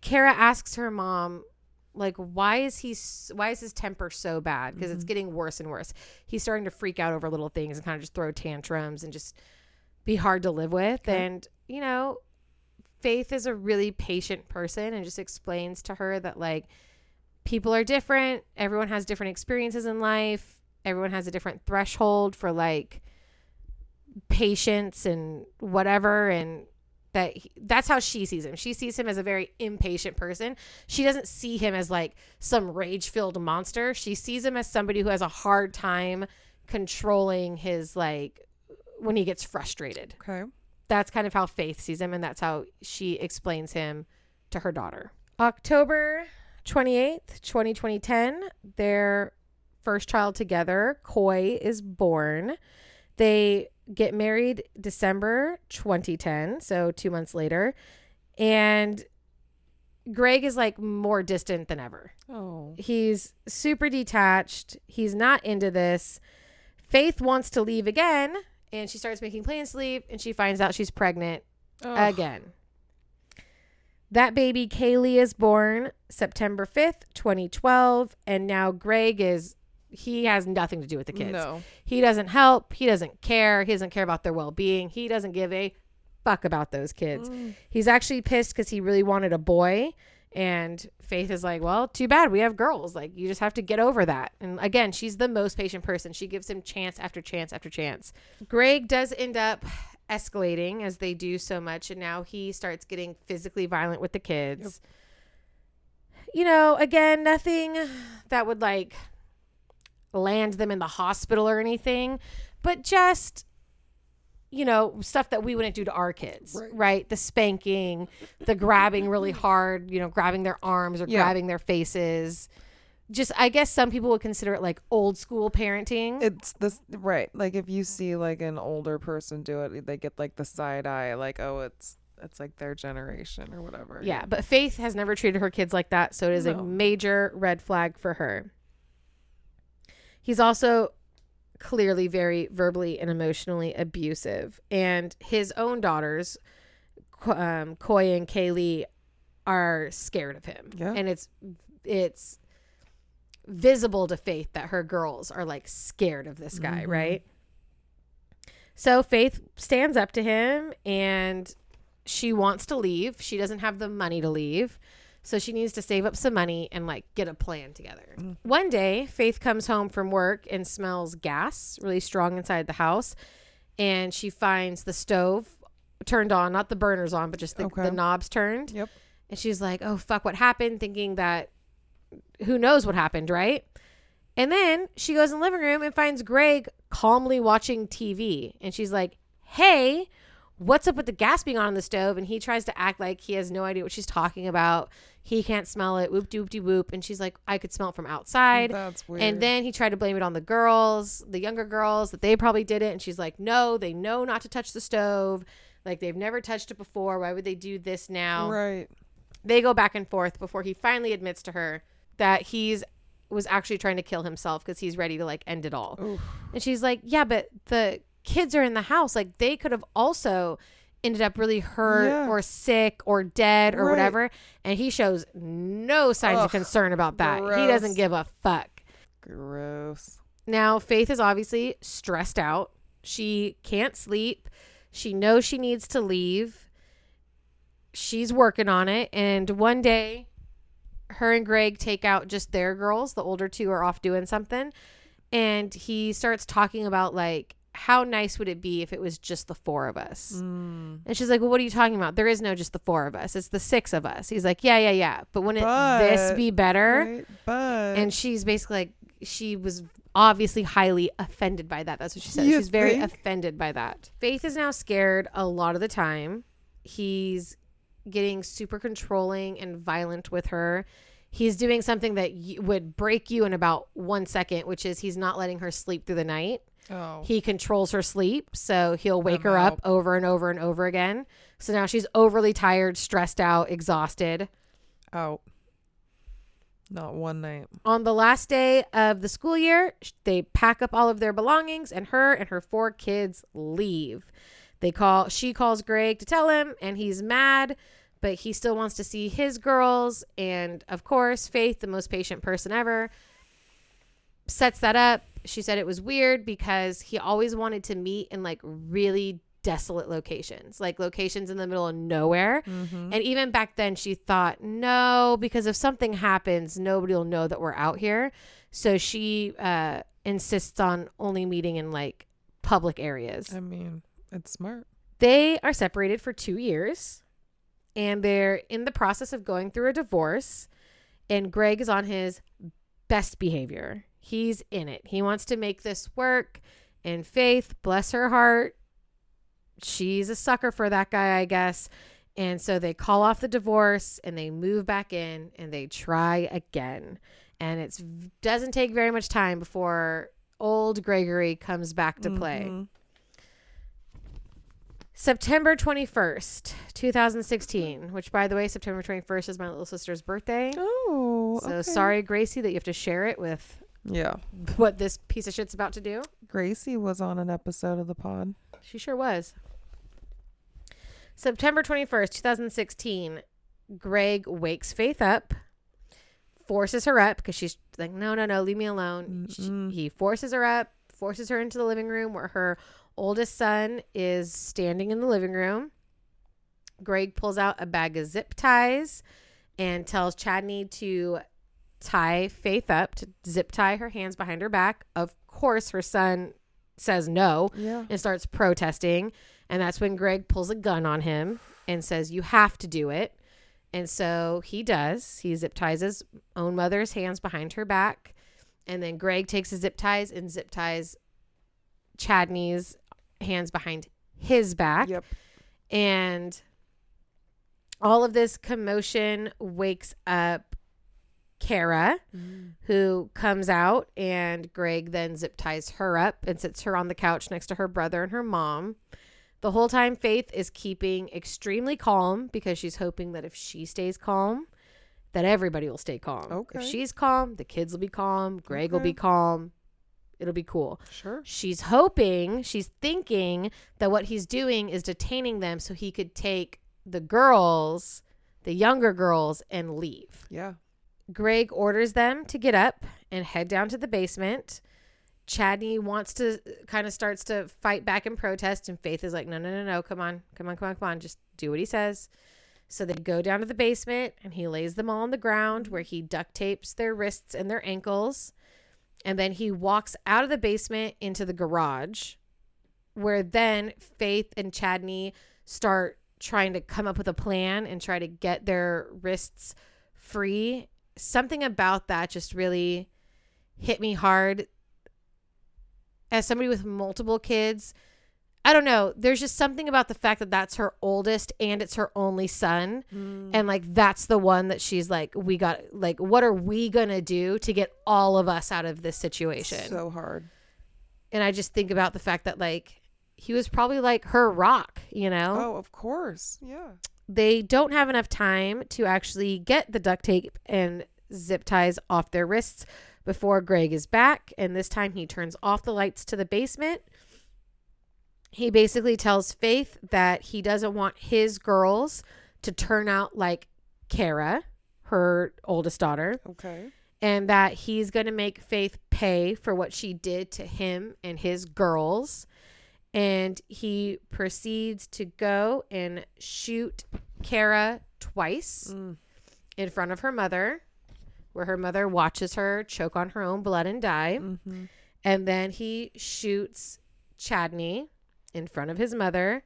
Kara asks her mom. Like why is he why is his temper so bad because it's Mhm. getting worse and worse. He's starting to freak out over little things and kind of just throw tantrums and just be hard to live with Okay. and you know Faith is a really patient person and just explains to her that like people are different. Everyone has different experiences in life. Everyone has a different threshold for like patience and whatever and that he, that's how she sees him. She sees him as a very impatient person. She doesn't see him as like some rage-filled monster. She sees him as somebody who has a hard time controlling his like when he gets frustrated Okay. that's kind of how Faith sees him, and that's how she explains him to her daughter. October 28th, 2010, their first child together, Koi, is born. They get married December 2010, so two months later. And Greg is like more distant than ever. Oh. He's super detached. He's not into this. Faith wants to leave again, and she starts making plans to leave, and she finds out she's pregnant Ugh. again. That baby, Kaylee, is born September 5th, 2012, and now Greg is, he has nothing to do with the kids. No. He doesn't help. He doesn't care. He doesn't care about their well being. He doesn't give a fuck about those kids. Mm. He's actually pissed because he really wanted a boy. And Faith is like, well, too bad. We have girls. Like, you just have to get over that. And again, she's the most patient person. She gives him chance after chance after chance. Greg does end up escalating as they do so much. And now he starts getting physically violent with the kids. You know, again, nothing that would like land them in the hospital or anything, but just you know, stuff that we wouldn't do to our kids, right? Right. The spanking, the grabbing really hard, you know, grabbing their arms or Yeah. grabbing their faces. Just, I guess some people would consider it like old school parenting. It's this right. Like if you see like an older person do it, they get like the side eye, like oh, it's it's like their generation or whatever. yeah, but Faith has never treated her kids like that, so it is a major red flag for her. He's also clearly very verbally and emotionally abusive, and his own daughters, um, Koi and Kaylee, are scared of him. Yeah. and it's it's visible to Faith that her girls are like scared of this guy, Mhm. right? So Faith stands up to him and she wants to leave. She doesn't have the money to leave. So she needs to save up some money and like get a plan together. Mm. One day, Faith comes home from work and smells gas really strong inside the house. And she finds the stove turned on, not the burners on, but just the, Okay. the knobs turned. Yep. And she's like, oh, fuck, what happened? Thinking that who knows what happened, right? And then she goes in the living room and finds Greg calmly watching TV. And she's like, hey, what's up with the gas being on in the stove? And he tries to act like he has no idea what she's talking about. He can't smell it. Whoop de whoop de whoop. And she's like, I could smell it from outside. That's weird. And then he tried to blame it on the girls, the younger girls, that they probably did it. And she's like, no, they know not to touch the stove. Like they've never touched it before. Why would they do this now? right. They go back and forth before he finally admits to her that he's was actually trying to kill himself because he's ready to like end it all. Oof. And she's like, yeah, but the kids are in the house. Like they could have also ended up really hurt Yeah. or sick or dead or Right. whatever. And he shows no signs of concern about that. He doesn't give a fuck. Gross. Now, Faith is obviously stressed out. She can't sleep. She knows she needs to leave. She's working on it. And one day, her and Greg take out just their girls. The older two are off doing something. And he starts talking about, like, how nice would it be if it was just the four of us? Mm. And she's like, Well, what are you talking about? There is no just the four of us. It's the six of us. He's like, Yeah, yeah, yeah. But wouldn't this be better? Right? But and she's basically like she was obviously highly offended by that that's what she said she's very offended by that faith is now scared a lot of the time he's getting super controlling and violent with her he's doing something that y- would break you in about one second which is he's not letting her sleep through the night oh, he controls her sleep so he'll wake I'm her up over and over and over again so now she's overly tired stressed out exhausted out. Not one night. On the last day of the school year, they pack up all of their belongings and her and her four kids leave. They call she calls Greg to tell him and he's mad, but he still wants to see his girls and of course, Faith, the most patient person ever, sets that up. She said it was weird because he always wanted to meet in like really desolate locations, like locations in the middle of nowhere. Mm-hmm. And even back then, she thought, no, because if something happens, nobody will know that we're out here. So she uh, insists on only meeting in like public areas. I mean, it's smart. They are separated for two years and they're in the process of going through a divorce. And Greg is on his best behavior. He's in it. He wants to make this work. And Faith, bless her heart, she's a sucker for that guy, I guess. And so they call off the divorce and they move back in and they try again. And it doesn't take very much time before old Gregory comes back to play. Mhm. September 21st, 2016, which by the way, September 21st is my little sister's birthday. Oh, So okay. sorry, Gracie, that you have to share it with Yeah, what this piece of shit's about to do. Gracie was on an episode of the pod. She sure was. September 21st, 2016, Greg wakes Faith up, forces her up because she's like, no, no, no, leave me alone. She- he forces her up, forces her into the living room where her oldest son is standing in the living room. Greg pulls out a bag of zip ties and tells Chadney to tie Faith up, to zip tie her hands behind her back. Of course, her son says no Yeah. and starts protesting. And that's when Greg pulls a gun on him and says, You have to do it. And so he does. He zip ties his own mother's hands behind her back. And then Greg takes his zip ties and zip ties Chadney's hands behind his back. Yep. And all of this commotion wakes up Kara mm. who comes out and Greg then zip ties her up and sits her on the couch next to her brother and her mom. The whole time Faith is keeping extremely calm because she's hoping that if she stays calm, that everybody will stay calm. Okay. If she's calm, the kids will be calm, Greg will be calm. It'll be cool. Sure. She's hoping, she's thinking that what he's doing is detaining them so he could take the girls, the younger girls, and leave. Yeah. Greg orders them to get up and head down to the basement. Chadney wants to kind of starts to fight back and protest, and Faith is like, "No, no, no, no! Come on, come on, come on, come on! Just do what he says. So they go down to the basement and he lays them all on the ground where he duct tapes their wrists and their ankles. And then he walks out of the basement into the garage where then Faith and Chadney start trying to come up with a plan and try to get their wrists free. Something about that just really hit me hard. As somebody with multiple kids, I don't know. There's just something about the fact that that's her oldest and it's her only son. Hmm. And like, that's the one that she's like, we got, like, what are we going to do to get all of us out of this situation? So hard. and I just think about the fact that, like, he was probably like her rock, you know? Oh, of course. Yeah. They don't have enough time to actually get the duct tape and zip ties off their wrists before Greg is back. And this time he turns off the lights to the basement. He basically tells Faith that he doesn't want his girls to turn out like Kara, her oldest daughter, Okay. and that he's going to make Faith pay for what she did to him and his girls. And he proceeds to go and shoot Kara twice Mm. in front of her mother, where her mother watches her choke on her own blood and die. Mm-hmm. And then he shoots Chadney in front of his mother.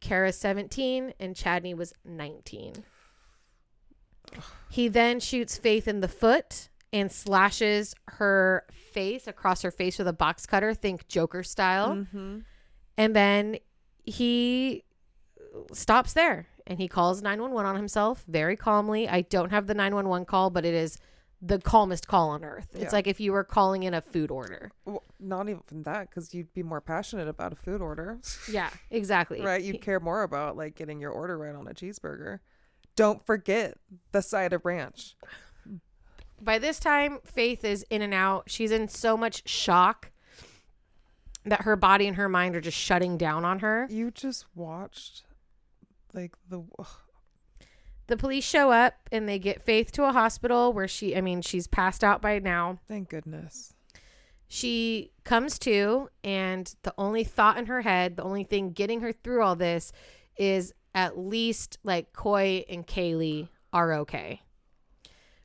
Kara's 17 and Chadney was 19. He then shoots Faith in the foot and slashes her face across her face with a box cutter, think Joker style. Mm-hmm. And then he stops there and he calls 911 on himself very calmly. I don't have the 911 call, but it is the calmest call on earth. It's Yeah. like if you were calling in a food order. Well, not even that, because you'd be more passionate about a food order, (laughs) Yeah, exactly. right? You'd care more about like getting your order right on a cheeseburger. Don't forget the side of ranch. By this time, Faith is in and out. She's in so much shock that her body and her mind are just shutting down on her. You just watched, like the. ugh. The police show up and they get Faith to a hospital where she, I mean, she's passed out by now. Thank goodness. She comes to, and the only thought in her head, the only thing getting her through all this is at least like Koi and Kaylee are okay.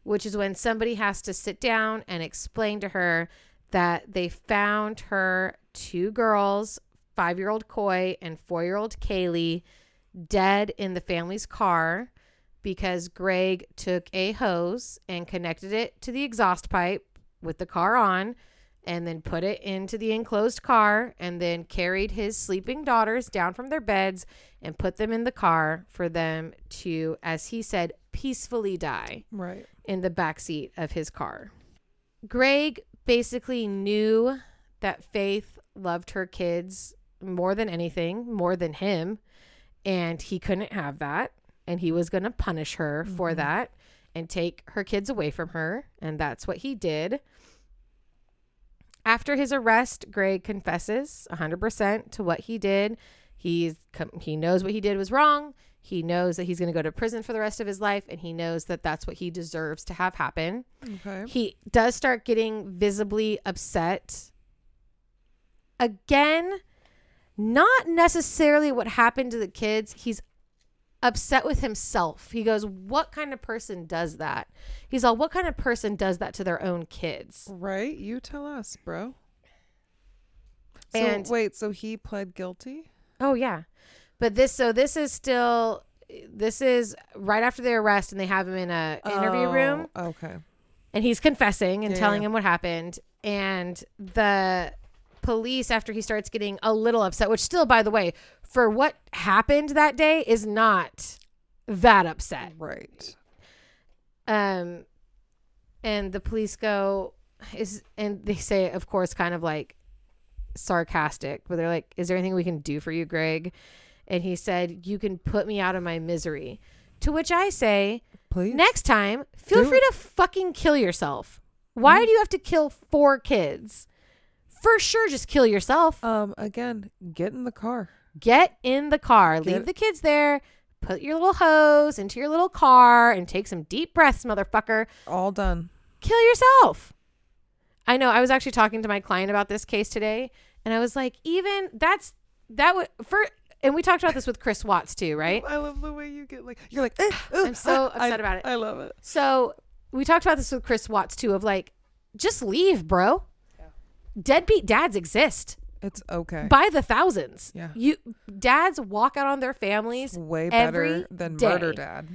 Which is when somebody has to sit down and explain to her that they found her two girls, five year old Koi and four year old Kaylee, dead in the family's car because Greg took a hose and connected it to the exhaust pipe with the car on and then put it into the enclosed car and then carried his sleeping daughters down from their beds and put them in the car for them to as he said peacefully die Right. in the back seat of his car. Greg basically knew that Faith loved her kids more than anything, more than him, and he couldn't have that and he was going to punish her for Mhm. that and take her kids away from her, and that's what he did. After his arrest, Greg confesses 100% to what he did. He's he knows what he did was wrong. He knows that he's going to go to prison for the rest of his life and he knows that that's what he deserves to have happen. Okay. He does start getting visibly upset. Again, not necessarily what happened to the kids. He's upset with himself. He goes, What kind of person does that? He's all, What kind of person does that to their own kids? Right. You tell us, bro. So And- wait, so he pled guilty? Oh, yeah. But this, so this is still, this is right after the arrest and they have him in a interview Oh, room. Okay. and he's confessing and Yeah, telling him what happened and the police after he starts getting a little upset which still by the way for what happened that day is not that upset Right. um and the police go is and they say of course kind of like sarcastic but they're like is there anything we can do for you greg and he said you can put me out of my misery to which i say Please. Next time, feel Do free it. to fucking kill yourself. Why Mhm. do you have to kill four kids? For sure, just kill yourself. Um. Again, get in the car. Get in the car, Get- leave the kids there, put your little hose into your little car, and take some deep breaths, motherfucker. All done. Kill yourself. I know. I was actually talking to my client about this case today, and I was like, even that's that would for and we talked about this with Chris Watts too, right? I love the way you get like you're like. "Eh, uh, I'm so I- upset I- about it. I love it. So we talked about this with Chris Watts too, of like, just leave, bro. Deadbeat dads exist It's okay. by the thousands. Yeah. You dads walk out on their families Way better than day. murder dad.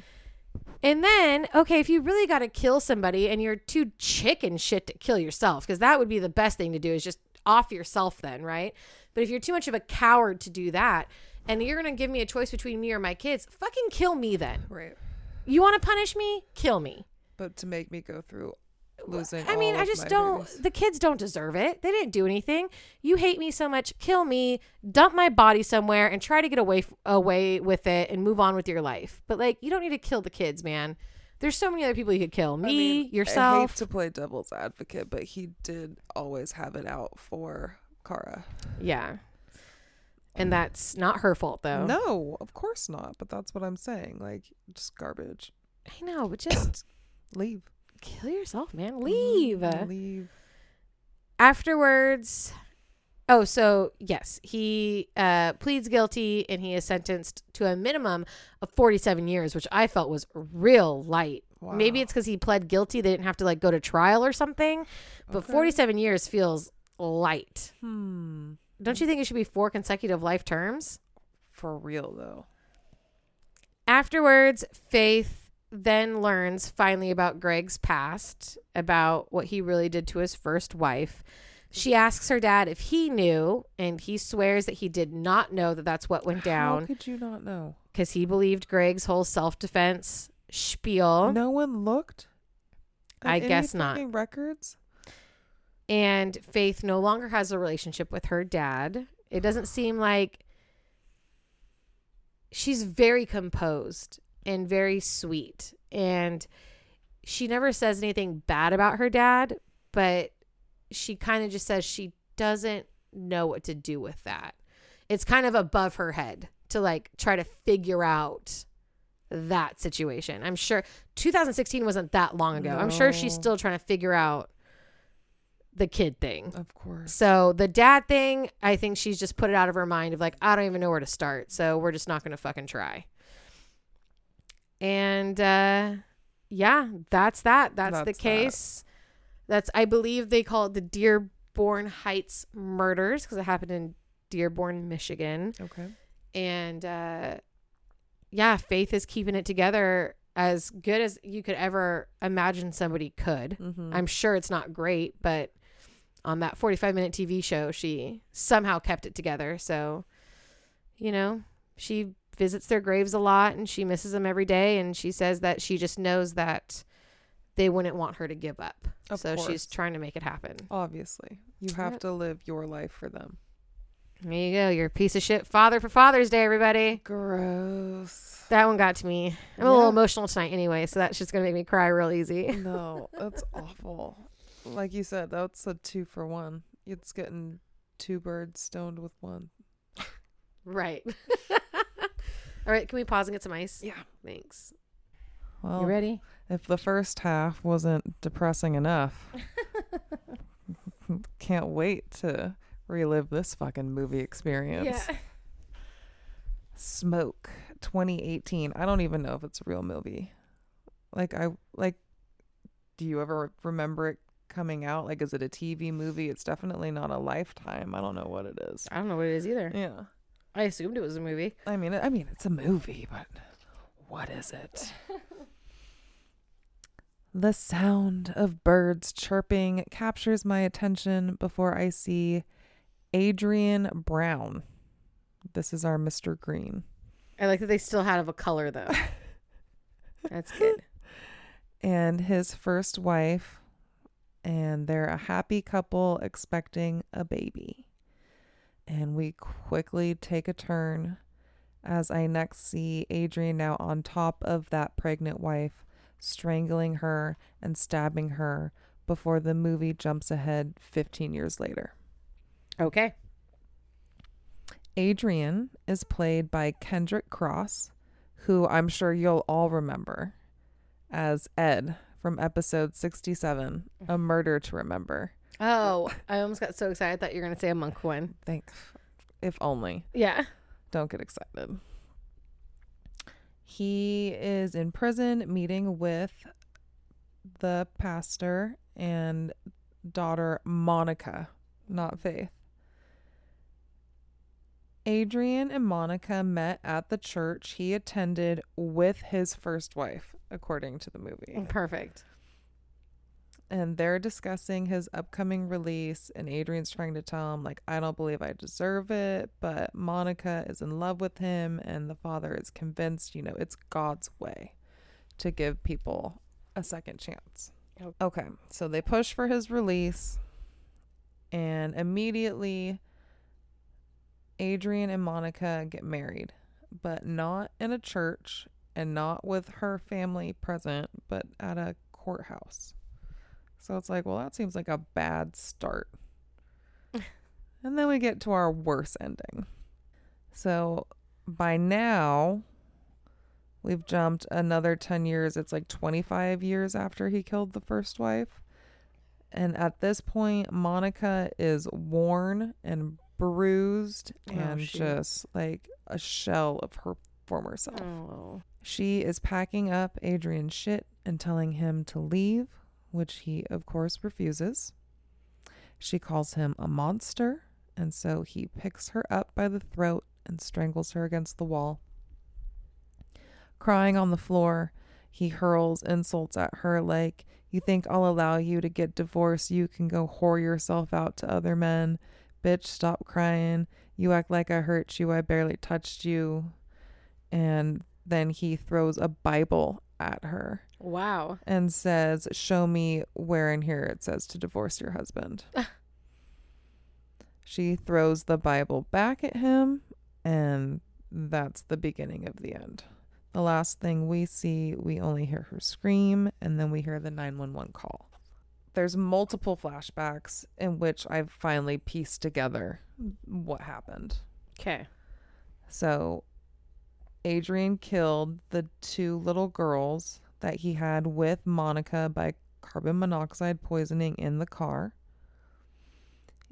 And then, okay, if you really got to kill somebody and you're too chicken shit to kill yourself, because that would be the best thing to do is just off yourself then, right? But if you're too much of a coward to do that and you're going to give me a choice between me or my kids, fucking kill me then. Right. You want to punish me? Kill me. But to make me go through losing. I mean, I just don't. babies. The kids don't deserve it. They didn't do anything. You hate me so much. Kill me. Dump my body somewhere and try to get away away with it and move on with your life. But like, you don't need to kill the kids, man. There's so many other people you could kill. Me, I mean, I yourself. hate to play devil's advocate, but he did always have it out for Kara. yeah. And that's not her fault though. No, of course not. But that's what I'm saying. Like, just garbage. I know, but just (coughs) Leave. Kill yourself, man. Leave. Leave. afterwards oh so yes he uh pleads guilty and he is sentenced to a minimum of 47 years which i felt was real light maybe it's because he pled guilty they didn't have to like go to trial or something but Okay. 47 years feels light Hmm. don't you think it should be four consecutive life terms For real though. afterwards faith then learns finally about greg's past about what he really did to his first wife she asks her dad if he knew and he swears that he did not know that that's what went down. How could you not know? because he believed greg's whole self-defense spiel No one looked. I guess not. Records. and faith no longer has a relationship with her dad it doesn't seem like she's very composed and very sweet and she never says anything bad about her dad but she kind of just says she doesn't know what to do with that it's kind of above her head to like try to figure out that situation i'm sure 2016 wasn't that long ago i'm sure she's still trying to figure out the kid thing Of course. so the dad thing, I think she's just put it out of her mind of like, I don't even know where to start. So we're just not gonna fucking try. And uh yeah, that's that. That's, the That's that. case. That's I believe they call it the Dearborn Heights murders because it happened in Dearborn, Michigan. Okay. And uh yeah, Faith is keeping it together as good as you could ever imagine somebody could. Mm-hmm. I'm sure it's not great, but on that 45 minute TV show, she somehow kept it together. So, you know, she visits their graves a lot and she misses them every day. And she says that she just knows that they wouldn't want her to give up. Of so she's trying to make it happen. Obviously, you have Yep. to live your life for them. There you go. You're a piece of shit father for Father's Day, everybody. Gross. That one got to me. I'm a little emotional tonight anyway, so that's just going to make me cry real easy. (laughs) No, that's awful. Like you said, that's a two for one. It's getting two birds stoned with one. (laughs) right. (laughs) All right. Can we pause and get some ice? Yeah. Thanks. Well, you ready? if the first half wasn't depressing enough, (laughs) can't wait to relive this fucking movie experience. Yeah. Smoke 2018. I don't even know if it's a real movie. Like I like do you ever remember it coming out? Like is it a TV movie? It's definitely not a lifetime. I don't know what it is. I don't know what it is either. Yeah. I assumed it was a movie. I mean, I mean it's a movie, but what is it? (laughs) the sound of birds chirping captures my attention before I see Adrian Brown. This is our Mr. Green. I like that they still have a color though. (laughs) That's good. and his first wife, and they're a happy couple expecting a baby. And we quickly take a turn as I next see Adrian now on top of that pregnant wife, strangling her and stabbing her before the movie jumps ahead 15 years later. Okay. Adrian is played by Kendrick Cross, who I'm sure you'll all remember as Ed from episode 67, A Murder to Remember. Oh, I almost got so excited. I thought you were gonna say a monk one. Thanks. if only. Yeah. don't get excited. He is in prison meeting with the pastor and daughter Monica, not Faith. Adrian and Monica met at the church he attended with his first wife, according to the movie. Perfect. And they're discussing his upcoming release, and Adrian's trying to tell him, like, I don't believe I deserve it, but Monica is in love with him, and the father is convinced, you know, it's God's way to give people a second chance. Okay, so they push for his release, and immediately Adrian and Monica get married, but not in a church and not with her family present, but at a courthouse. So it's like, well, that seems like a bad start. (laughs) and then we get to our worst ending. So by now, we've jumped another 10 years. It's like 25 years after he killed the first wife. And at this point, Monica is worn and bruised Oh, and shoot. just like a shell of her former self. Oh. She is packing up Adrian's shit and telling him to leave, which he, of course, refuses. She calls him a monster, and so he picks her up by the throat and strangles her against the wall. Crying on the floor, he hurls insults at her like, You think I'll allow you to get divorced? You can go whore yourself out to other men. Bitch, stop crying. You act like I hurt you. I barely touched you. And then he throws a Bible at her Wow. and says, Show me where in here it says to divorce your husband. (laughs) she throws the Bible back at him, and that's the beginning of the end. The last thing we see, we only hear her scream, and then we hear the 911 call. There's multiple flashbacks in which I've finally pieced together what happened. Okay. So Adrian killed the two little girls that he had with Monica by carbon monoxide poisoning in the car.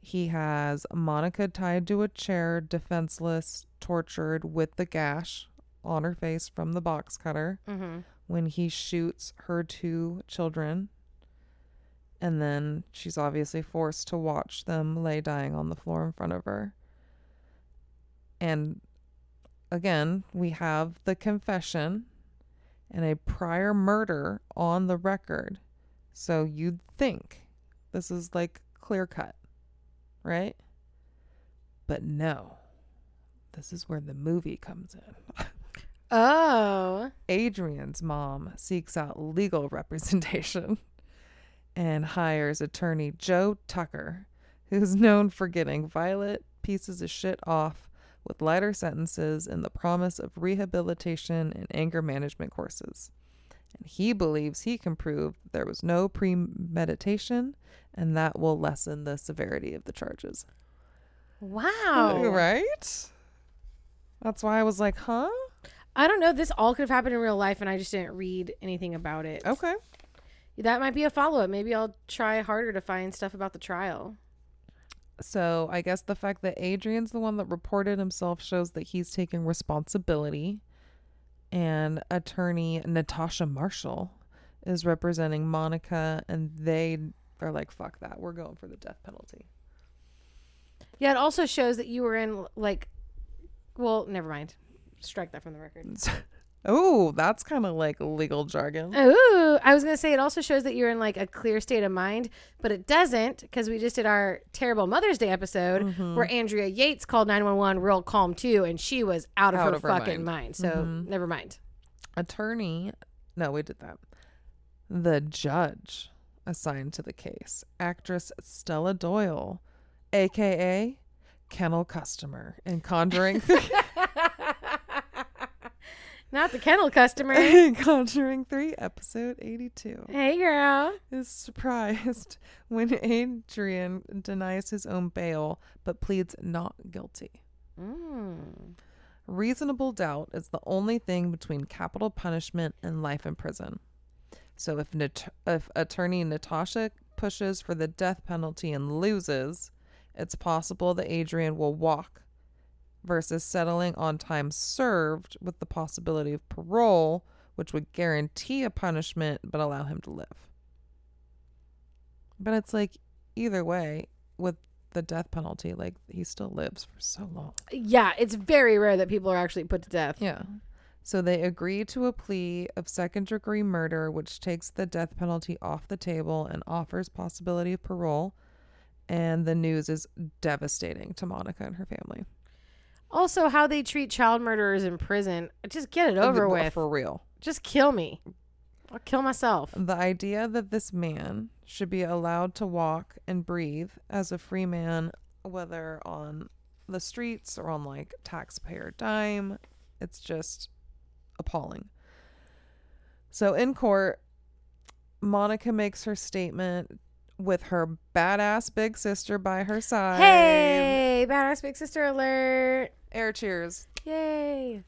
He has Monica tied to a chair, defenseless, tortured with the gash on her face from the box cutter Mm-hmm. when he shoots her two children. And then she's obviously forced to watch them lay dying on the floor in front of her. And again, we have the confession and a prior murder on the record. So you'd think this is like clear cut, right? But no, this is where the movie comes in. Oh. Adrian's mom seeks out legal representation and hires attorney Joe Tucker, who's known for getting violent pieces of shit off with lighter sentences and the promise of rehabilitation and anger management courses. And he believes he can prove there was no premeditation and that will lessen the severity of the charges. Wow. Right? That's why I was like, huh? I don't know. This all could have happened in real life, and I just didn't read anything about it. Okay. That might be a follow up. Maybe I'll try harder to find stuff about the trial. So I guess the fact that Adrian's the one that reported himself shows that he's taking responsibility. And attorney Natasha Marshall is representing Monica, and they they're like, "Fuck that, we're going for the death penalty." Yeah, it also shows that you were in like, well, never mind. Strike that from the record. (laughs) oh, that's kind of like legal jargon. Oh, I was gonna say it also shows that you're in like a clear state of mind, but it doesn't because we just did our terrible Mother's Day episode Mm-hmm. where Andrea Yates called 911 real calm too, and she was out of Out her of her fucking mind. mind. So Mhm. never mind. Attorney, no, we did that. The judge assigned to the case, actress Stella Doyle, aka kennel customer in Conjuring (laughs) (laughs) Not the kennel customer. (laughs) Conjuring 3, episode 82, hey, girl. is surprised (laughs) when Adrian denies his own bail but pleads not guilty. Mm. Reasonable doubt is the only thing between capital punishment and life in prison. So if Nat- if attorney Natasha pushes for the death penalty and loses, it's possible that Adrian will walk versus settling on time served with the possibility of parole, which would guarantee a punishment but allow him to live. But it's like either way, with the death penalty, like he still lives for so long. Yeah, it's very rare that people are actually put to death. Yeah. So they agree to a plea of second degree murder, which takes the death penalty off the table and offers possibility of parole. And the news is devastating to Monica and her family. Also, how they treat child murderers in prison. Just get it over with. For real. Just kill me. I'll kill myself. The idea that this man should be allowed to walk and breathe as a free man, whether on the streets or on like taxpayer dime, it's just appalling. So in court, Monica makes her statement with her badass big sister by her side. Hey, badass big sister alert. Air cheers. Yay.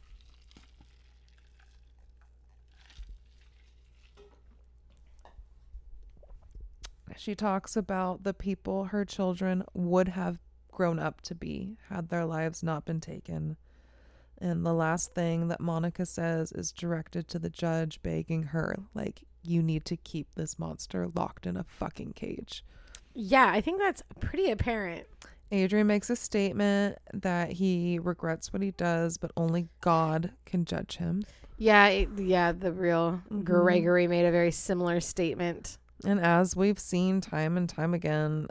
She talks about the people her children would have grown up to be had their lives not been taken. And the last thing that Monica says is directed to the judge, begging her, like, you need to keep this monster locked in a fucking cage. Yeah, I think that's pretty apparent. Adrian makes a statement that he regrets what he does, but only God can judge him. Yeah, it, yeah, the real Mhm. Gregory made a very similar statement. And as we've seen time and time again,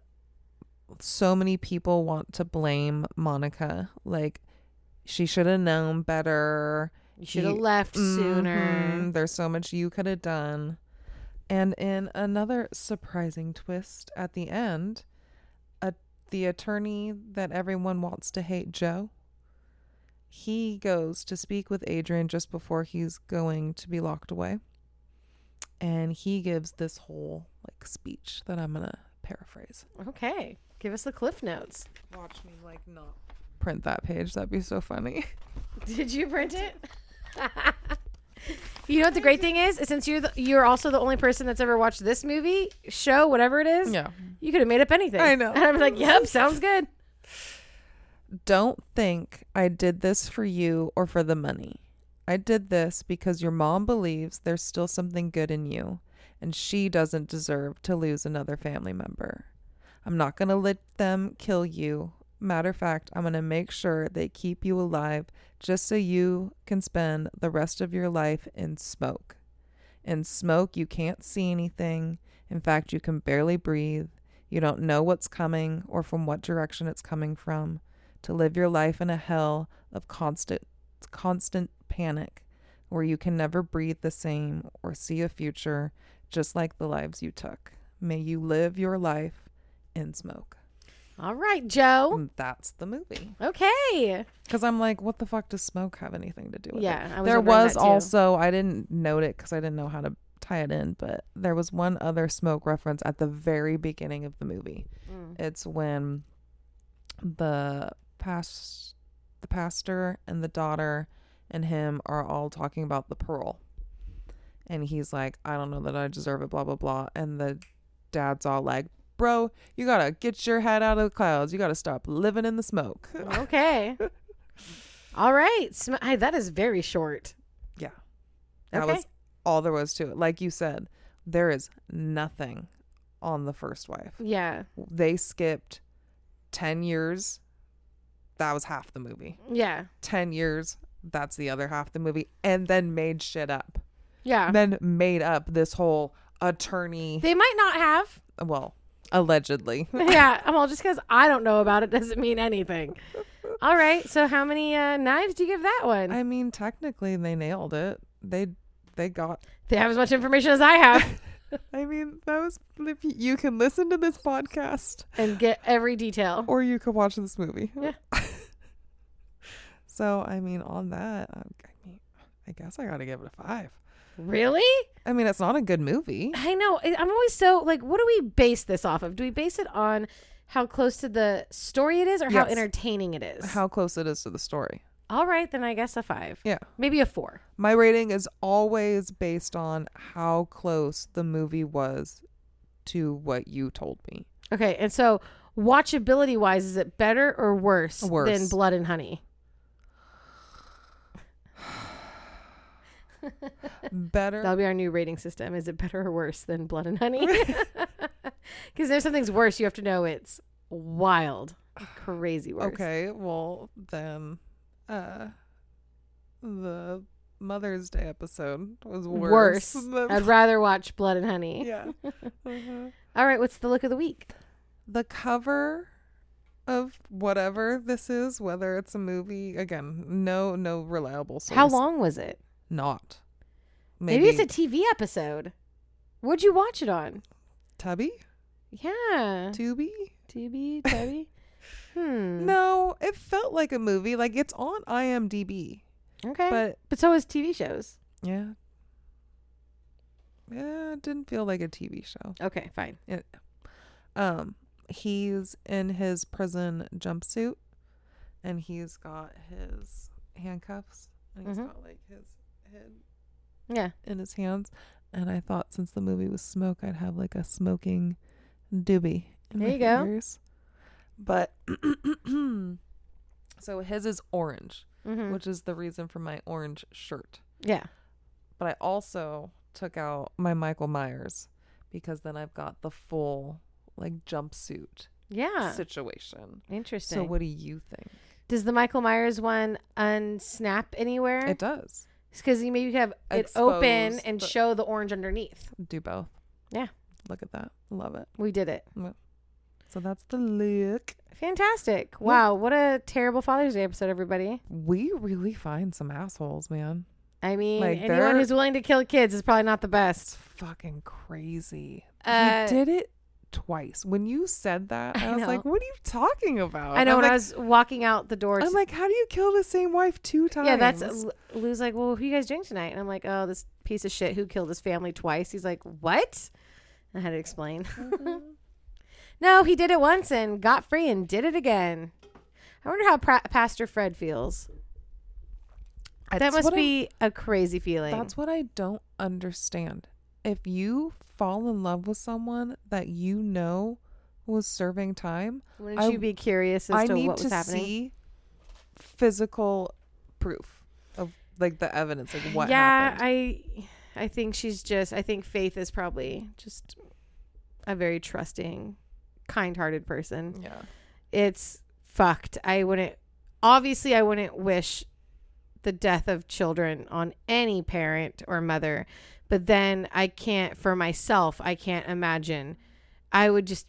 so many people want to blame Monica. Like, she should have known better. You should have left sooner. Mhm. There's so much you could have done. And in another surprising twist at the end, the attorney that everyone wants to hate, Joe, he goes to speak with Adrian just before he's going to be locked away. And he gives this whole like speech that I'm going to paraphrase. Okay, give us the cliff notes. Watch me like not print that page. That'd be so funny. (laughs) Did you print it? (laughs) (laughs) you know what the great thing is? Since you're the, you're also the only person that's ever watched this movie, show, whatever it is, yeah. You could have made up anything. I know. And I'm like, yep, sounds good. Don't think I did this for you or for the money. I did this because your mom believes there's still something good in you, and she doesn't deserve to lose another family member. I'm not going to let them kill you. Matter of fact, I'm going to make sure they keep you alive just so you can spend the rest of your life in smoke. In smoke, you can't see anything. In fact, you can barely breathe. You don't know what's coming or from what direction it's coming from to live your life in a hell of constant constant panic where you can never breathe the same or see a future just like the lives you took. May you live your life in smoke. All right, Joe. And that's the movie. Okay. Cuz I'm like what the fuck does smoke have anything to do with it? Yeah, there was also I didn't note it cuz I didn't know how to tie it in, but there was one other smoke reference at the very beginning of the movie. Mm. It's when the past the pastor and the daughter and him are all talking about the parole. And he's like, I don't know that I deserve it, blah blah blah. And the dad's all like, Bro, you gotta get your head out of the clouds. You gotta stop living in the smoke. (laughs) Okay. (laughs) All right. Sm- hey, that is very short. Yeah. That Okay. was all there was to it. Like you said, there is nothing on the first wife. Yeah. They skipped 10 years. That was half the movie. Yeah. 10 years. That's the other half the movie. And then made shit up. Yeah. Then made up this whole attorney. They might not have. Well, allegedly. (laughs) yeah. Well, just because I don't know about it doesn't mean anything. All right. So, how many uh, knives do you give that one? I mean, technically, they nailed it. They they got. they have as much information as I have (laughs) I mean, that was. If you, can listen to this podcast, and get every detail. or you could watch this movie. Yeah. (laughs) so I mean, on that, um, I mean, I guess I got to give it a five. Really? I mean, it's not a good movie. I know. I'm always so like, what do we base this off of? Do we base it on how close to the story it is or how entertaining it is? How close it is to the story. All right, then I guess a five. Yeah. Maybe a four. My rating is always based on how close the movie was to what you told me. Okay, and so watchability wise, is it better or worse, Worse. than Blood and Honey? Better. That'll be our new rating system. Is it better or worse than Blood and Honey? (laughs) (laughs) Because there's something's worse, you have to know it's wild, crazy worse. okay, well, then uh, the Mother's Day episode was worse. Worse. (laughs) I'd rather watch Blood and Honey. yeah. (laughs) Mhm. All right. What's the look of the week? The cover of whatever this is, whether it's a movie, again, no, no reliable source. How long was it? Not. Maybe, it's a TV episode. What'd you watch it on? Tubby, Yeah. Tubi. TV, Tubby. Hmm. No, it felt like a movie. Like it's on IMDb, Okay. But, but so is TV shows. yeah, yeah, it didn't feel like a TV show. Okay, fine. It, Um, he's in his prison jumpsuit, and he's got his handcuffs, and he's Mhm. got like his head Yeah. in his hands. And I thought since the movie was smoke, I'd have like a smoking doobie There you go. But (clears throat) so his is orange, Mm-hmm. which is the reason for my orange shirt. yeah. But I also took out my Michael Myers because then I've got the full like jumpsuit Yeah. situation. Interesting. So what do you think? Does the Michael Myers one unsnap anywhere? It does. Because you maybe could have it open and the- show the orange underneath. Do both. Yeah. Look at that. Love it. We did it. So that's the look. Fantastic. Wow. What a terrible Father's Day episode, everybody. We really find some assholes, man. I mean, Like, anyone who's willing to kill kids is probably not the It's best. fucking crazy. Uh, he did it twice. When you said that, (laughs) I, I was know. like, "What are you talking about?" I know I'm when like, I was walking out the door. I'm like, "How do you kill the same wife two times?" yeah, that's Lou's like, well, who are you guys doing tonight? And I'm like, oh, this piece of shit who killed his family twice. He's like, what? I had to explain. (laughs) no, he did it once and got free and did it again. I wonder how pra- Pastor Fred feels. that must be a crazy feeling. That's what I don't understand. If you fall in love with someone that you know was serving time, Wouldn't I- you be curious as I to need what was to happening? see physical proof of like the evidence, like what yeah, happened. I, I think she's just. I think Faith is probably just a very trusting, kind-hearted person. yeah. it's fucked. I wouldn't obviously I wouldn't wish the death of children on any parent or mother, but then I can't for myself, I can't imagine. I would just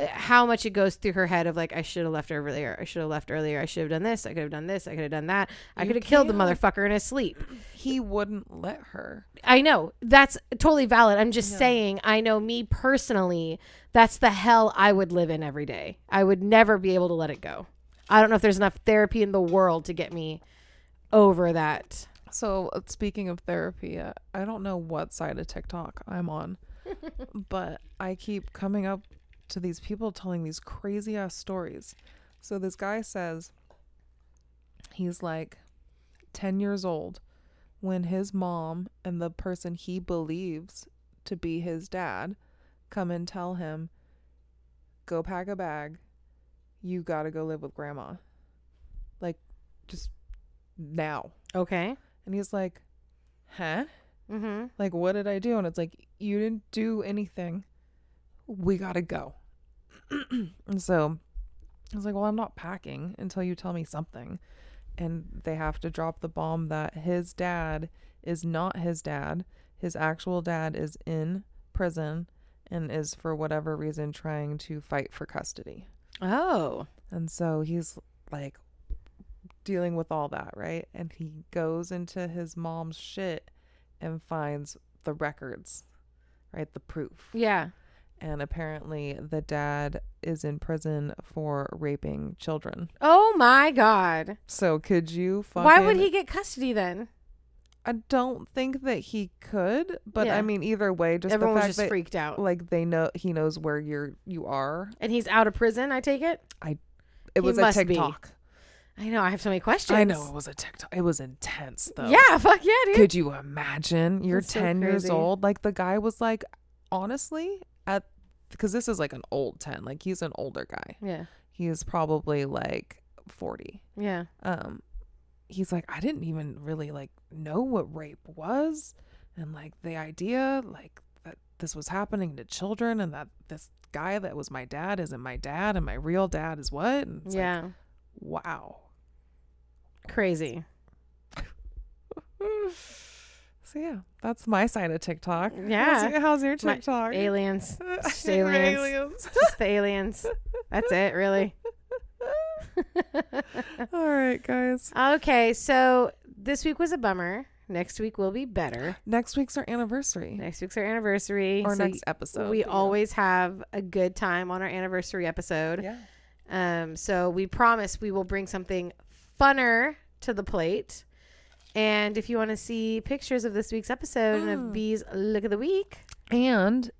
how much it goes through her head of like I should have left earlier. I should have left earlier. I should have done this. I could have done this. I could have done that. I could have killed the motherfucker in his sleep. He wouldn't let her. I know that's totally valid. I'm just saying, I know me personally, that's the hell I would live in every day. I would never be able to let it go. I don't know if there's enough therapy in the world to get me over that. So uh, speaking of therapy, uh, I don't know what side of TikTok I'm on, (laughs) but I keep coming up to these people telling these crazy ass stories. So this guy says he's like 10 years old when his mom and the person he believes to be his dad come and tell him, go pack a bag. You got to go live with grandma. Like, just now. Okay. And he's like, huh? Mm-hmm. Like, what did I do? And it's like, you didn't do anything. We got to go. and (clears throat) so I was like, well, I'm not packing until you tell me something. And they have to drop the bomb that his dad is not his dad. His actual dad is in prison and is, for whatever reason, trying to fight for custody. Oh. And so he's like dealing with all that, right? And he goes into his mom's shit and finds the records, right? The proof. Yeah. And apparently the dad is in prison for raping children. Oh my God. So could you fucking Why would he get custody then? I don't think that he could, but Yeah. I mean either way, just Everyone the was just that freaked out. like they know he knows where you're you are. And he's out of prison, I take it? I It He was a must be. TikTok. I know. I have so many questions. I know it was a TikTok. It was intense though. Yeah. Fuck yeah, dude. Could you imagine? You're That's so 10 years old. Like the guy was like, honestly, at because this is like an old 10. Like he's an older guy. yeah. He's probably like 40. Yeah. Um, he's like, I didn't even really like know what rape was. And like the idea, like that this was happening to children and that this guy that was my dad isn't my dad and my real dad is what? And it's like, yeah. wow. Crazy. (laughs) So yeah, that's my side of TikTok. Yeah. How's, your- how's your My TikTok? Aliens. (laughs) Just aliens. aliens. Just the aliens. That's it, really. (laughs) All right, guys. okay, so this week was a bummer. Next week will be better. Next week's our anniversary. Next week's our anniversary. or so next episode. we yeah. always have a good time on our anniversary episode. Yeah. Um, so we promise we will bring something funner to the plate. And if you want to see pictures of this week's episode and Mm. of B's look of the week, And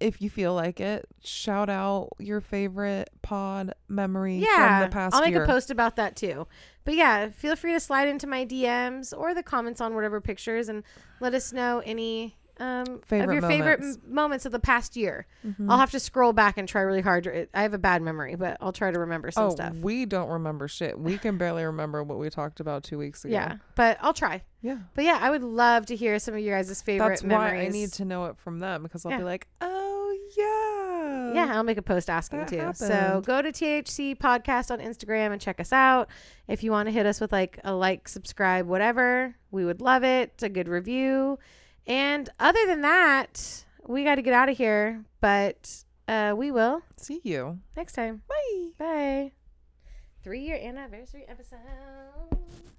if you feel like it, shout out your favorite pod memory yeah, from the past I'll make year. a post about that too. But yeah, feel free to slide into my DMs or the comments on whatever pictures and let us know any um, Favorite of your favorite moments. m- moments of the past year. Mhm. I'll have to scroll back and try really hard. I have a bad memory, but I'll try to remember some oh, stuff. we don't remember shit. We can (laughs) barely remember what we talked about two weeks ago. Yeah, but I'll try. Yeah. But yeah, I would love to hear some of your guys' favorite That's memories. why I need to know it from them because I'll Yeah. be like, oh, yeah. Yeah, I'll make a post asking That too. So go to THC Podcast on Instagram and check us out. If you want to hit us with like a like, subscribe, whatever, we would love it. A good review. And other than that, we got to get out of here, but uh, we will See you. next time. Bye. Bye. Three year anniversary episode. That's so exciting.